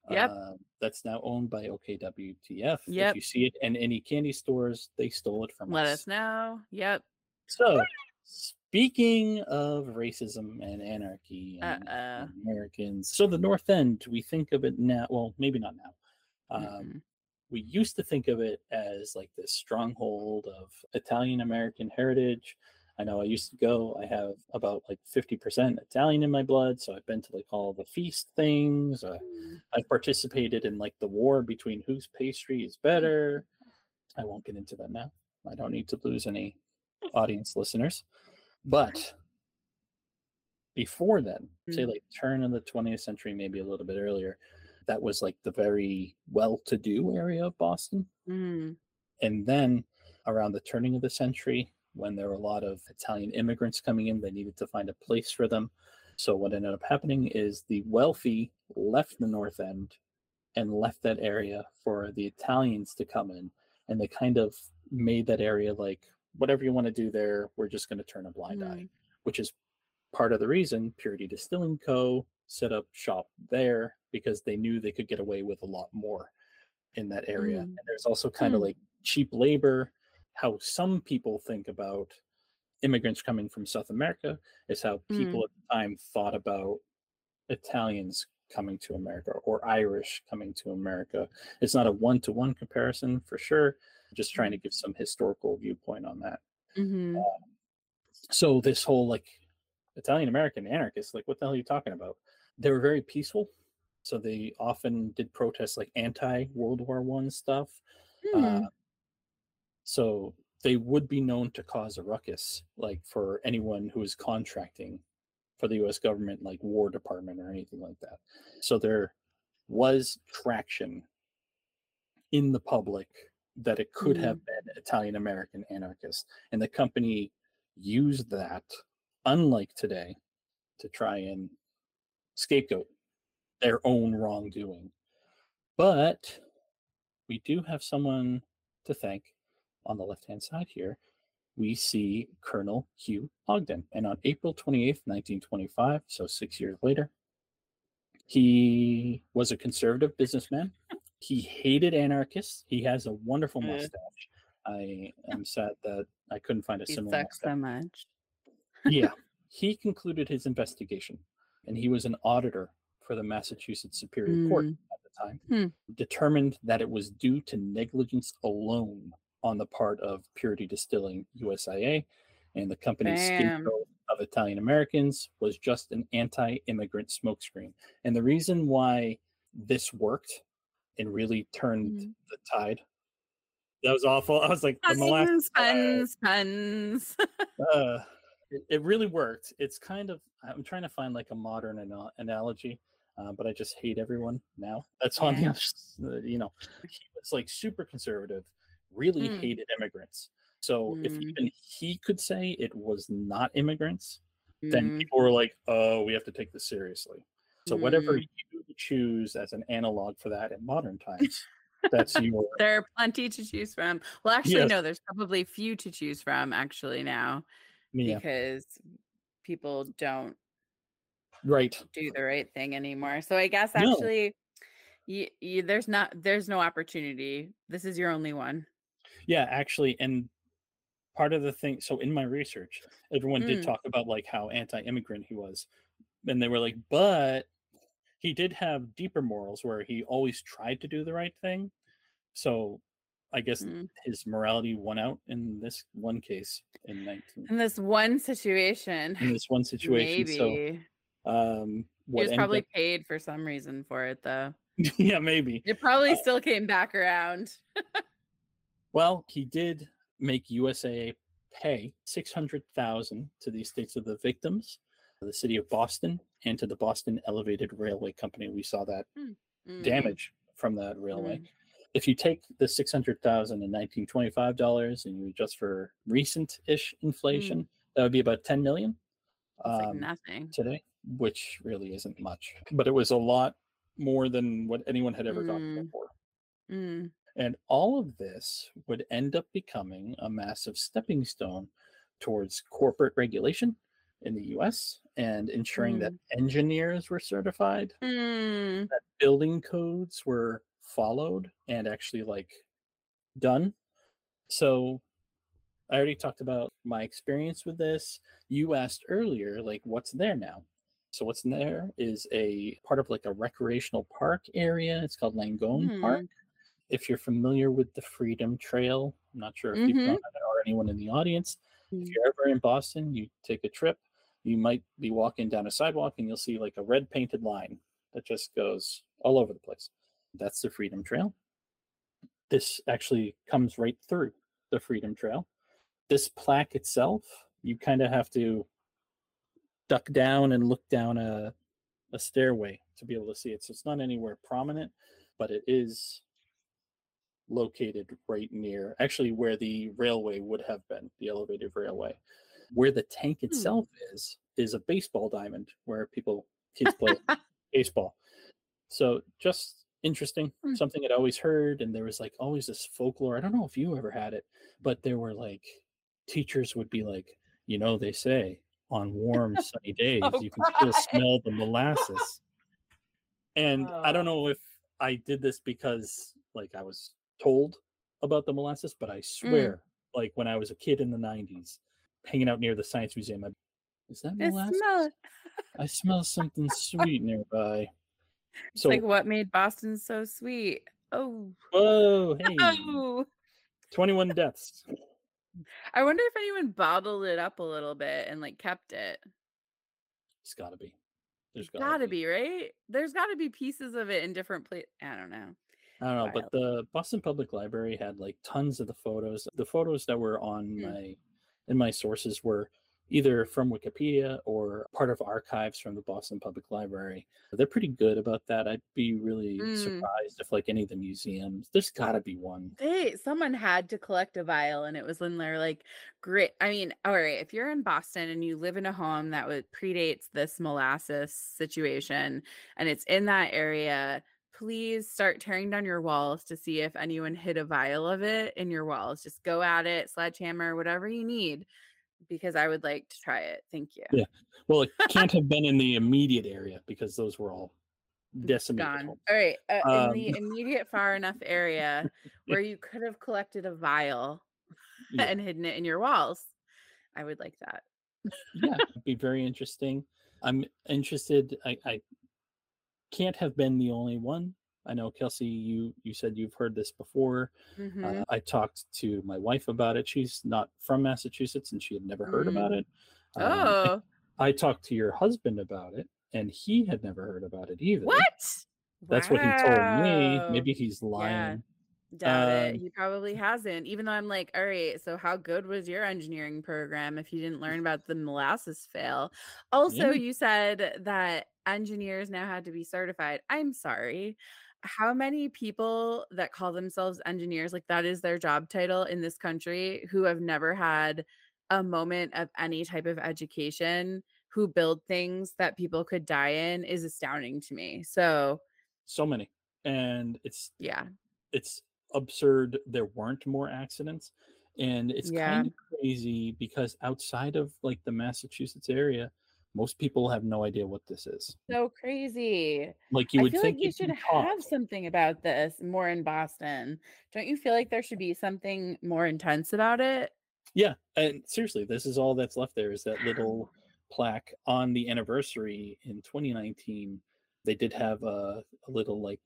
[SPEAKER 2] Yep.
[SPEAKER 1] Uh, that's now owned by OKWTF.
[SPEAKER 2] Yep.
[SPEAKER 1] If you see it in any candy stores, they stole it from
[SPEAKER 2] Let
[SPEAKER 1] us.
[SPEAKER 2] us know. Yep.
[SPEAKER 1] So, speaking of racism and anarchy and
[SPEAKER 2] Uh-oh.
[SPEAKER 1] Americans, so the North End, we think of it now. Well, maybe not now. Um,
[SPEAKER 2] Mhm.
[SPEAKER 1] we used to think of it as like this stronghold of Italian American heritage. I know I used to go, I have about like 50% Italian in my blood. So I've been to like all the feast things. Uh, I've participated in like the war between whose pastry is better. I won't get into that now. I don't need to lose any audience listeners. But before then, say
[SPEAKER 2] Mm.
[SPEAKER 1] like turn of the 20th century, maybe a little bit earlier, that was like the very well to do area of Boston.
[SPEAKER 2] Mhm.
[SPEAKER 1] And then around the turning of the century, when there were a lot of Italian immigrants coming in, they needed to find a place for them. So what ended up happening is the wealthy left the North End and left that area for the Italians to come in. And they kind of made that area like, whatever you want to do there, we're just going to turn a blind eye,
[SPEAKER 2] Mhm.
[SPEAKER 1] which is part of the reason Purity Distilling Co. set up shop there because they knew they could get away with a lot more in that area.
[SPEAKER 2] Mm.
[SPEAKER 1] And there's also kind of
[SPEAKER 2] Hmm.
[SPEAKER 1] like cheap labor. How some people think about immigrants coming from South America is how people at the time thought about Italians coming to America or Irish coming to America. It's not a one to one comparison for sure. Just trying to give some historical viewpoint on that.
[SPEAKER 2] Mhm.
[SPEAKER 1] So this whole like Italian American anarchists, like what the hell are you talking about? They were very peaceful. So they often did protests like anti World War One stuff.
[SPEAKER 2] Hmm.
[SPEAKER 1] Uh, so they would be known to cause a ruckus, like for anyone who is contracting for the US government, like War Department or anything like that. So there was traction in the public that it could have been Italian American anarchists. And the company used that, unlike today, to try and scapegoat their own wrongdoing. But we do have someone to thank on the left hand side here. We see Colonel Hugh Ogden. And on April 28th, 1925, so six years later, he was a conservative businessman. He hated anarchists. He has a wonderful
[SPEAKER 2] Uh.
[SPEAKER 1] mustache. I am sad that I couldn't find a
[SPEAKER 2] He
[SPEAKER 1] similar
[SPEAKER 2] sucks
[SPEAKER 1] mustache
[SPEAKER 2] so much.
[SPEAKER 1] Yeah, he concluded his investigation, and he was an auditor for the Massachusetts Superior Court
[SPEAKER 2] Mm.
[SPEAKER 1] at the time.
[SPEAKER 2] Hmm.
[SPEAKER 1] Determined that it was due to negligence alone on the part of Purity Distilling USIA, and the company's scapegoat of Italian Americans was just an anti-immigrant smokescreen. And the reason why this worked and really turned
[SPEAKER 2] Mhm.
[SPEAKER 1] the tide. That was awful. I was like,
[SPEAKER 2] Puns, puns, puns.
[SPEAKER 1] uh, it, it really worked. It's kind of I'm trying to find like a modern ana- analogy, uh, but I just hate everyone now. That's on the
[SPEAKER 2] Yeah.
[SPEAKER 1] other uh, you know he was like super conservative, really
[SPEAKER 2] Mm.
[SPEAKER 1] hated immigrants. So if
[SPEAKER 2] Mm.
[SPEAKER 1] even he could say it was not immigrants, then
[SPEAKER 2] Mm,
[SPEAKER 1] people were like, "Oh, we have to take this seriously." So whatever
[SPEAKER 2] Mm.
[SPEAKER 1] you choose as an analog for that in modern times, that's your
[SPEAKER 2] There are plenty to choose from. Well, actually,
[SPEAKER 1] Yes.
[SPEAKER 2] no, there's probably few to choose from actually now
[SPEAKER 1] yeah,
[SPEAKER 2] because people don't
[SPEAKER 1] right.
[SPEAKER 2] do the right thing anymore. So I guess
[SPEAKER 1] No.
[SPEAKER 2] actually, you, you, there's not there's no opportunity. This is your only one.
[SPEAKER 1] Yeah, actually, and part of the thing so in my research everyone did
[SPEAKER 2] Mm.
[SPEAKER 1] talk about like how anti-immigrant he was and they were like but he did have deeper morals where he always tried to do the right thing so i guess
[SPEAKER 2] Mm.
[SPEAKER 1] his morality won out in this one case in 19
[SPEAKER 2] In this one situation,
[SPEAKER 1] in this one situation
[SPEAKER 2] maybe
[SPEAKER 1] so um
[SPEAKER 2] he was probably
[SPEAKER 1] up-
[SPEAKER 2] paid for some reason for it, though.
[SPEAKER 1] yeah maybe
[SPEAKER 2] It probably
[SPEAKER 1] Uh,
[SPEAKER 2] still came back around.
[SPEAKER 1] Well, he did make USIA pay six hundred thousand to the estates of the victims, the city of Boston, and to the Boston Elevated Railway Company. We saw that
[SPEAKER 2] Mm,
[SPEAKER 1] damage from that railway.
[SPEAKER 2] mm.
[SPEAKER 1] If you take the six hundred thousand and nineteen twenty-five dollars and you adjust for recent-ish inflation, that would be about ten million
[SPEAKER 2] It's like
[SPEAKER 1] um,
[SPEAKER 2] nothing.
[SPEAKER 1] today, which really isn't much. But it was a lot more than what anyone had ever gotten
[SPEAKER 2] Mm.
[SPEAKER 1] before.
[SPEAKER 2] Mm.
[SPEAKER 1] And all of this would end up becoming a massive stepping stone towards corporate regulation in the US and ensuring that engineers were certified,
[SPEAKER 2] Mm.
[SPEAKER 1] that building codes were followed and actually like done. So I already talked about my experience with this. You asked earlier, like, what's there now? So what's there is a part of like a recreational park area. It's called Langone Park
[SPEAKER 2] Hmm.
[SPEAKER 1] if you're familiar with the Freedom Trail, I'm not sure if you've
[SPEAKER 2] Mhm.
[SPEAKER 1] done it or anyone in the audience. If
[SPEAKER 2] Mm.
[SPEAKER 1] you're ever in Boston, you take a trip, you might be walking down a sidewalk and you'll see like a red painted line that just goes all over the place. That's the Freedom Trail. This actually comes right through the Freedom Trail. This plaque itself, you kind of have to duck down and look down a, a stairway to be able to see it. So it's not anywhere prominent, but it is located right near actually where the railway would have been the elevated railway where the tank
[SPEAKER 2] Hmm.
[SPEAKER 1] itself is is a baseball diamond where people kids play baseball so just interesting
[SPEAKER 2] Hmm.
[SPEAKER 1] something i'd always heard and there was like always this folklore i don't know if you ever had it but there were like teachers would be like you know they say on warm sunny days
[SPEAKER 2] Oh,
[SPEAKER 1] you can still smell the molasses and i don't
[SPEAKER 2] Oh.
[SPEAKER 1] know if i did this because like i was told about the molasses but i
[SPEAKER 2] Mm.
[SPEAKER 1] swear like when i was a kid in the 90s hanging out near the science museum I, is that molasses
[SPEAKER 2] smell
[SPEAKER 1] i smell something sweet nearby so
[SPEAKER 2] like what made Boston so sweet. Oh,
[SPEAKER 1] whoa hey
[SPEAKER 2] oh.
[SPEAKER 1] 21 deaths
[SPEAKER 2] I wonder if anyone bottled it up a little bit and like kept it.
[SPEAKER 1] it's gotta be there's
[SPEAKER 2] Gotta,
[SPEAKER 1] gotta,
[SPEAKER 2] be right. There's got to be pieces of it in different places. I don't know.
[SPEAKER 1] I don't know, but the Boston Public Library had like tons of the photos. The photos that were on
[SPEAKER 2] Hmm.
[SPEAKER 1] my in my sources were either from Wikipedia or part of archives from the Boston Public Library. They're pretty good about that. I'd be really
[SPEAKER 2] Mm.
[SPEAKER 1] surprised if like any of the museums. There's got to be one.
[SPEAKER 2] They someone had to collect a vial, and it was when they're like, "Great." I mean, all right, if you're in Boston and you live in a home that would predates this molasses situation, and it's in that area, please start tearing down your walls to see if anyone hid a vial of it in your walls. Just go at it, sledgehammer, whatever you need, because I would like to try it. Thank you.
[SPEAKER 1] Yeah. Well, it can't have been in the immediate area because those were all decimated.
[SPEAKER 2] Gone. All right, uh,
[SPEAKER 1] Um,
[SPEAKER 2] in the immediate far enough area where you could have collected a vial
[SPEAKER 1] Yeah.
[SPEAKER 2] and hidden it in your walls. I would like that.
[SPEAKER 1] yeah, it'd be very interesting. I'm interested. I, I can't have been the only one. I know Kelsey, you you said you've heard this before.
[SPEAKER 2] Mhm.
[SPEAKER 1] Uh, I talked to my wife about it. She's not from Massachusetts and she had never heard
[SPEAKER 2] Mm.
[SPEAKER 1] about it. Um,
[SPEAKER 2] oh,
[SPEAKER 1] I talked to your husband about it and he had never heard about it either.
[SPEAKER 2] what?
[SPEAKER 1] That's what he told me. Maybe he's lying. Yeah.
[SPEAKER 2] Doubt it.
[SPEAKER 1] um,
[SPEAKER 2] He probably hasn't. Even though I'm like, all right, so how good was your engineering program if you didn't learn about the molasses fail? Also,
[SPEAKER 1] Yeah.
[SPEAKER 2] you said that engineers now had to be certified. I'm sorry. How many people that call themselves engineers, like that is their job title in this country, who have never had a moment of any type of education, who build things that people could die in is astounding to me. So,
[SPEAKER 1] So many. And it's
[SPEAKER 2] yeah.
[SPEAKER 1] it's absurd there weren't more accidents and it's
[SPEAKER 2] Yeah.
[SPEAKER 1] kind of crazy because outside of like the massachusetts area most people have no idea what this is
[SPEAKER 2] so crazy.
[SPEAKER 1] like you
[SPEAKER 2] I
[SPEAKER 1] would
[SPEAKER 2] feel
[SPEAKER 1] think
[SPEAKER 2] like you should
[SPEAKER 1] talked-
[SPEAKER 2] have something about this more in Boston. Don't you feel like there should be something more intense about it?
[SPEAKER 1] Yeah, and seriously, this is all that's left there is that little plaque on the anniversary in 2019. They did have a, a little like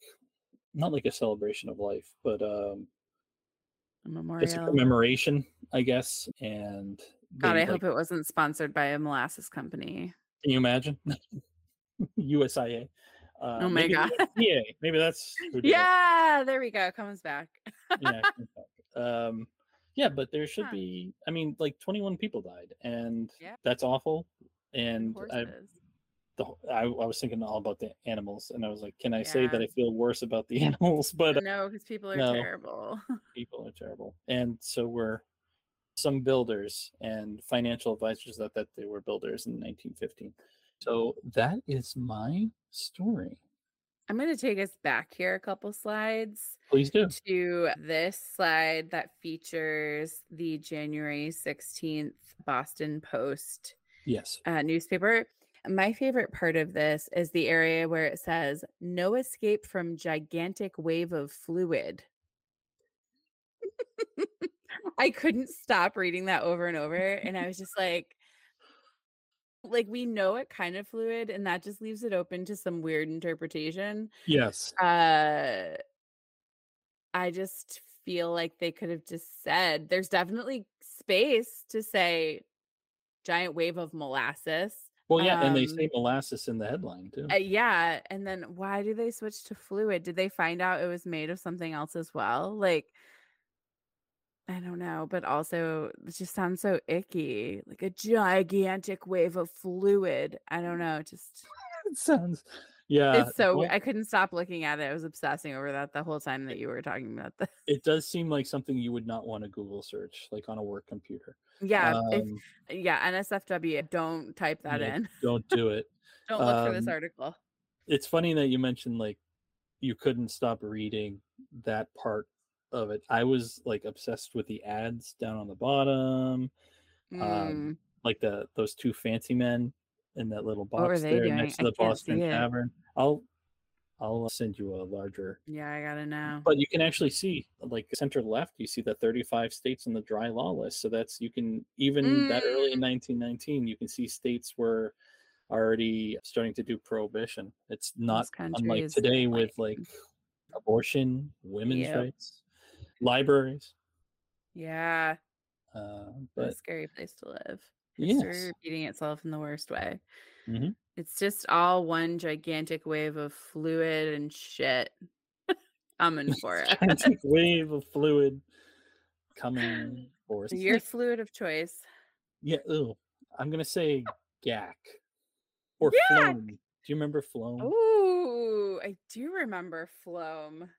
[SPEAKER 1] not like a celebration of life, but um
[SPEAKER 2] A
[SPEAKER 1] just a commemoration, I guess. And
[SPEAKER 2] God,
[SPEAKER 1] they,
[SPEAKER 2] I
[SPEAKER 1] like,
[SPEAKER 2] hope it wasn't sponsored by a molasses company.
[SPEAKER 1] Can you imagine? USIA. Uh,
[SPEAKER 2] Oh my
[SPEAKER 1] maybe
[SPEAKER 2] God.
[SPEAKER 1] Yeah, maybe that's did it.
[SPEAKER 2] Yeah, there we go. Comes back.
[SPEAKER 1] yeah, um, yeah, but there should
[SPEAKER 2] Huh.
[SPEAKER 1] be. I mean, like 21 people died, and
[SPEAKER 2] Yeah.
[SPEAKER 1] that's awful. And I, the, I, I was thinking all about the animals, and I was like, can I say that I feel worse about the animals? But
[SPEAKER 2] No, because people are
[SPEAKER 1] no.
[SPEAKER 2] terrible.
[SPEAKER 1] people are terrible, and so were some builders and financial advisors that that they were builders in 1915. So that is my story.
[SPEAKER 2] I'm going to take us back here a couple slides
[SPEAKER 1] Please do.
[SPEAKER 2] to this slide that features the January 16th Boston Post
[SPEAKER 1] Yes.
[SPEAKER 2] uh, newspaper. My favorite part of this is the area where it says, No escape from gigantic wave of fluid. I couldn't stop reading that over and over. And I was just like, like we know it kind of fluid, and that just leaves it open to some weird interpretation.
[SPEAKER 1] Yes.
[SPEAKER 2] Uh I just feel like they could have just said there's definitely space to say giant wave of molasses.
[SPEAKER 1] Well, yeah, and they
[SPEAKER 2] Um,
[SPEAKER 1] say molasses in the headline too.
[SPEAKER 2] Uh, yeah, and then why do they switch to fluid? Did they find out it was made of something else as well? Like I don't know, but also it just sounds so icky. Like a gigantic wave of fluid. I don't know, just
[SPEAKER 1] it sounds. Yeah.
[SPEAKER 2] it's so
[SPEAKER 1] well,
[SPEAKER 2] I couldn't stop looking at it. I was obsessing over that the whole time that you were talking about this.
[SPEAKER 1] it does seem like something you would not want to Google search, like on a work computer.
[SPEAKER 2] Yeah, if,
[SPEAKER 1] Um,
[SPEAKER 2] yeah, NSFW, don't type that
[SPEAKER 1] yeah,
[SPEAKER 2] in.
[SPEAKER 1] Don't do it.
[SPEAKER 2] Don't look for this
[SPEAKER 1] um,
[SPEAKER 2] article.
[SPEAKER 1] It's funny that you mentioned like you couldn't stop reading that part of it. I was like obsessed with the ads down on the bottom,
[SPEAKER 2] Mm,
[SPEAKER 1] um, like the those two fancy men in that little box there
[SPEAKER 2] doing?
[SPEAKER 1] next to the Boston. Tavern. I'll I'll send you a larger
[SPEAKER 2] yeah, I gotta know.
[SPEAKER 1] but you can actually see like center left you see the 35 states on the dry law list so that's you can even that early in 1919 you can see states were already starting to do prohibition it's not unlike today with
[SPEAKER 2] like-
[SPEAKER 1] like abortion women's
[SPEAKER 2] Yep.
[SPEAKER 1] rights libraries
[SPEAKER 2] Yeah,
[SPEAKER 1] uh, but
[SPEAKER 2] scary place to live. History
[SPEAKER 1] yes
[SPEAKER 2] repeating itself in the worst way.
[SPEAKER 1] Mhm.
[SPEAKER 2] It's just all one gigantic wave of fluid and shit. Coming for it.
[SPEAKER 1] gigantic wave of fluid coming for us.
[SPEAKER 2] Your fluid of choice.
[SPEAKER 1] yeah ew, i'm gonna say Gak or
[SPEAKER 2] Gak!
[SPEAKER 1] Floam do you remember Floam
[SPEAKER 2] Ooh, I do remember Floam.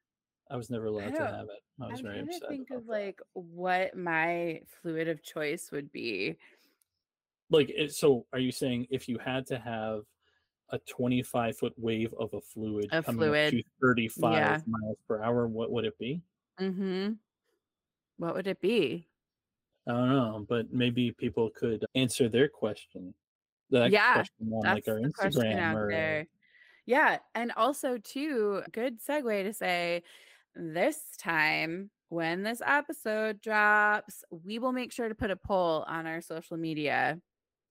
[SPEAKER 1] I was never allowed to have it. I was
[SPEAKER 2] I'm
[SPEAKER 1] very
[SPEAKER 2] trying to think of
[SPEAKER 1] that.
[SPEAKER 2] like what my fluid of choice would be.
[SPEAKER 1] like it, so are you saying if you had to have a 25 foot wave of a fluid
[SPEAKER 2] A
[SPEAKER 1] coming
[SPEAKER 2] fluid,
[SPEAKER 1] to 35
[SPEAKER 2] yeah.
[SPEAKER 1] miles per hour, what would it be?
[SPEAKER 2] Mm-hmm. What would it be?
[SPEAKER 1] I don't know, but maybe people could answer their question. That
[SPEAKER 2] Yeah,
[SPEAKER 1] question on
[SPEAKER 2] That's
[SPEAKER 1] like our
[SPEAKER 2] the question
[SPEAKER 1] Instagram
[SPEAKER 2] out
[SPEAKER 1] or
[SPEAKER 2] there. Yeah, and also too, good segue to say this time when this episode drops, we will make sure to put a poll on our social media.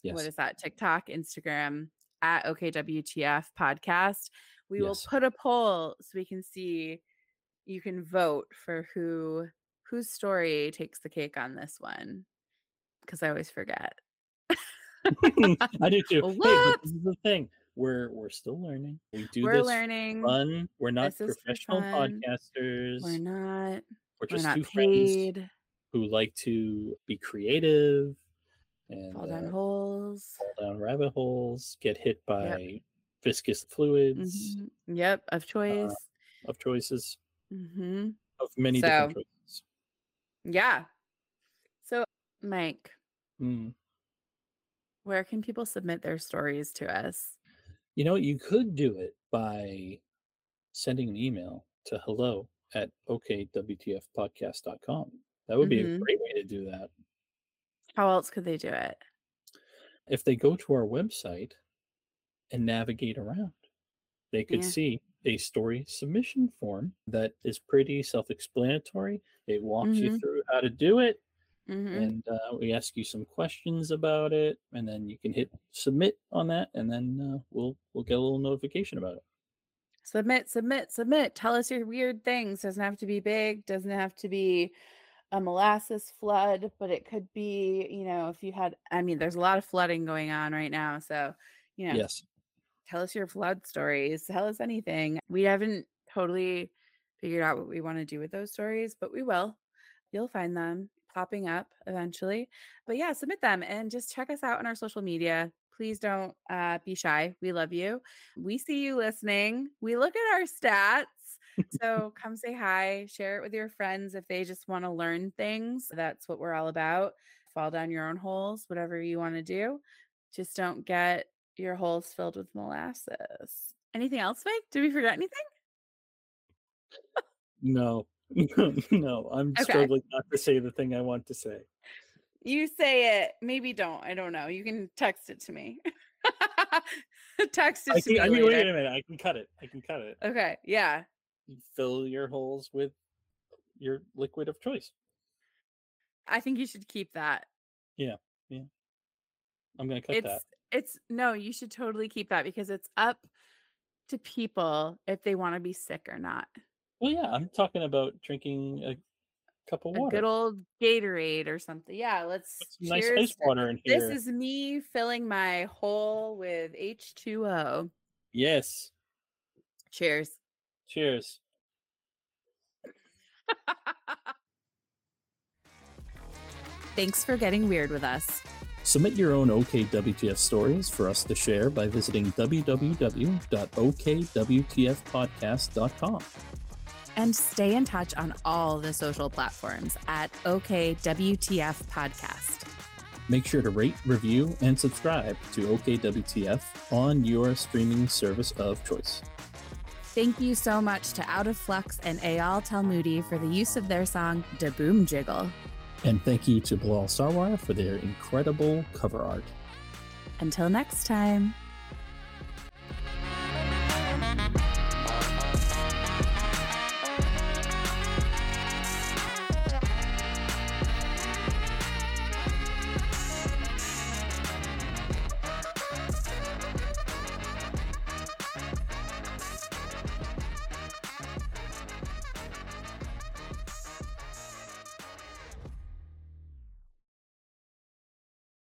[SPEAKER 1] yes.
[SPEAKER 2] What is that? TikTok, Instagram at OKWTF podcast. We will put a poll so we can see you can vote for who whose story takes the cake on this one. Because I always forget.
[SPEAKER 1] I do too. Hey, this is the thing. We're we're still learning. We do
[SPEAKER 2] We're
[SPEAKER 1] this
[SPEAKER 2] learning.
[SPEAKER 1] fun. We're not
[SPEAKER 2] This
[SPEAKER 1] professional podcasters.
[SPEAKER 2] We're not.
[SPEAKER 1] We're
[SPEAKER 2] We're
[SPEAKER 1] just
[SPEAKER 2] not
[SPEAKER 1] two friends
[SPEAKER 2] paid.
[SPEAKER 1] who like to be creative and
[SPEAKER 2] Fall down
[SPEAKER 1] uh,
[SPEAKER 2] holes.
[SPEAKER 1] fall down rabbit holes, get hit by viscous fluids
[SPEAKER 2] Mhm. Yep, of choice.
[SPEAKER 1] of choices
[SPEAKER 2] hmm
[SPEAKER 1] of many different choices.
[SPEAKER 2] Yeah. So, Mike,
[SPEAKER 1] Mm.
[SPEAKER 2] where can people submit their stories to us?
[SPEAKER 1] You know, you could do it by sending an email to hello at okwtfpodcast.com. That would be a
[SPEAKER 2] Mhm.
[SPEAKER 1] great way to do that.
[SPEAKER 2] How else could they do it?
[SPEAKER 1] If they go to our website and navigate around, they could
[SPEAKER 2] Yeah.
[SPEAKER 1] see a story submission form that is pretty self explanatory. It walks you
[SPEAKER 2] Mhm.
[SPEAKER 1] through how to do it.
[SPEAKER 2] Mhm.
[SPEAKER 1] and uh, we ask you some questions about it, and then you can hit submit on that, and then uh, we'll we'll get a little notification about it.
[SPEAKER 2] Submit, submit, submit. Tell us your weird things. Doesn't have to be big, doesn't have to be a molasses flood, but it could be, you know, if you had, I mean, there's a lot of flooding going on right now. So, you know,
[SPEAKER 1] Yes.
[SPEAKER 2] tell us your flood stories. Tell us anything. We haven't totally figured out what we want to do with those stories, but we will. You'll find them popping up eventually. But yeah, submit them and just check us out on our social media. Please don't uh, be shy. We love you. We see you listening. We look at our stats. So come say hi, share it with your friends if they just want to learn things. That's what we're all about. Fall down your own holes, whatever you want to do. Just don't get your holes filled with molasses. Anything else, Mike? Did we forget anything?
[SPEAKER 1] No. no. I'm
[SPEAKER 2] Okay.
[SPEAKER 1] struggling not to say the thing I want to say.
[SPEAKER 2] You say it. Maybe don't. I don't know. You can text it to me. text it
[SPEAKER 1] I
[SPEAKER 2] to
[SPEAKER 1] can,
[SPEAKER 2] me
[SPEAKER 1] I mean, wait a minute. I can cut it. I can cut it.
[SPEAKER 2] Okay. Yeah.
[SPEAKER 1] You fill your holes with your liquid of choice.
[SPEAKER 2] I think you should keep that. Yeah. Yeah.
[SPEAKER 1] I'm gonna cut
[SPEAKER 2] it's
[SPEAKER 1] that.
[SPEAKER 2] it's no, you should totally keep that because it's up to people if they want to be sick or not.
[SPEAKER 1] Well, yeah, I'm talking about drinking a cup of
[SPEAKER 2] A
[SPEAKER 1] water.
[SPEAKER 2] good old Gatorade or something. Yeah, let's
[SPEAKER 1] nice ice water in here.
[SPEAKER 2] This is me filling my hole with H2O.
[SPEAKER 1] Yes.
[SPEAKER 2] Cheers.
[SPEAKER 1] Cheers.
[SPEAKER 2] Thanks for getting weird with us.
[SPEAKER 1] Submit your own OKWTF stories for us to share by visiting www.okwtfpodcast.com.
[SPEAKER 2] And stay in touch on all the social platforms at OKWTF Podcast.
[SPEAKER 1] Make sure to rate, review, and subscribe to OKWTF on your streaming service of choice.
[SPEAKER 2] Thank you so much to Out of Flux and Eyal Talmudi for the use of their song Da Boom Jiggle.
[SPEAKER 1] And thank you to Bilal Sarwar for their incredible cover art.
[SPEAKER 2] Until next time.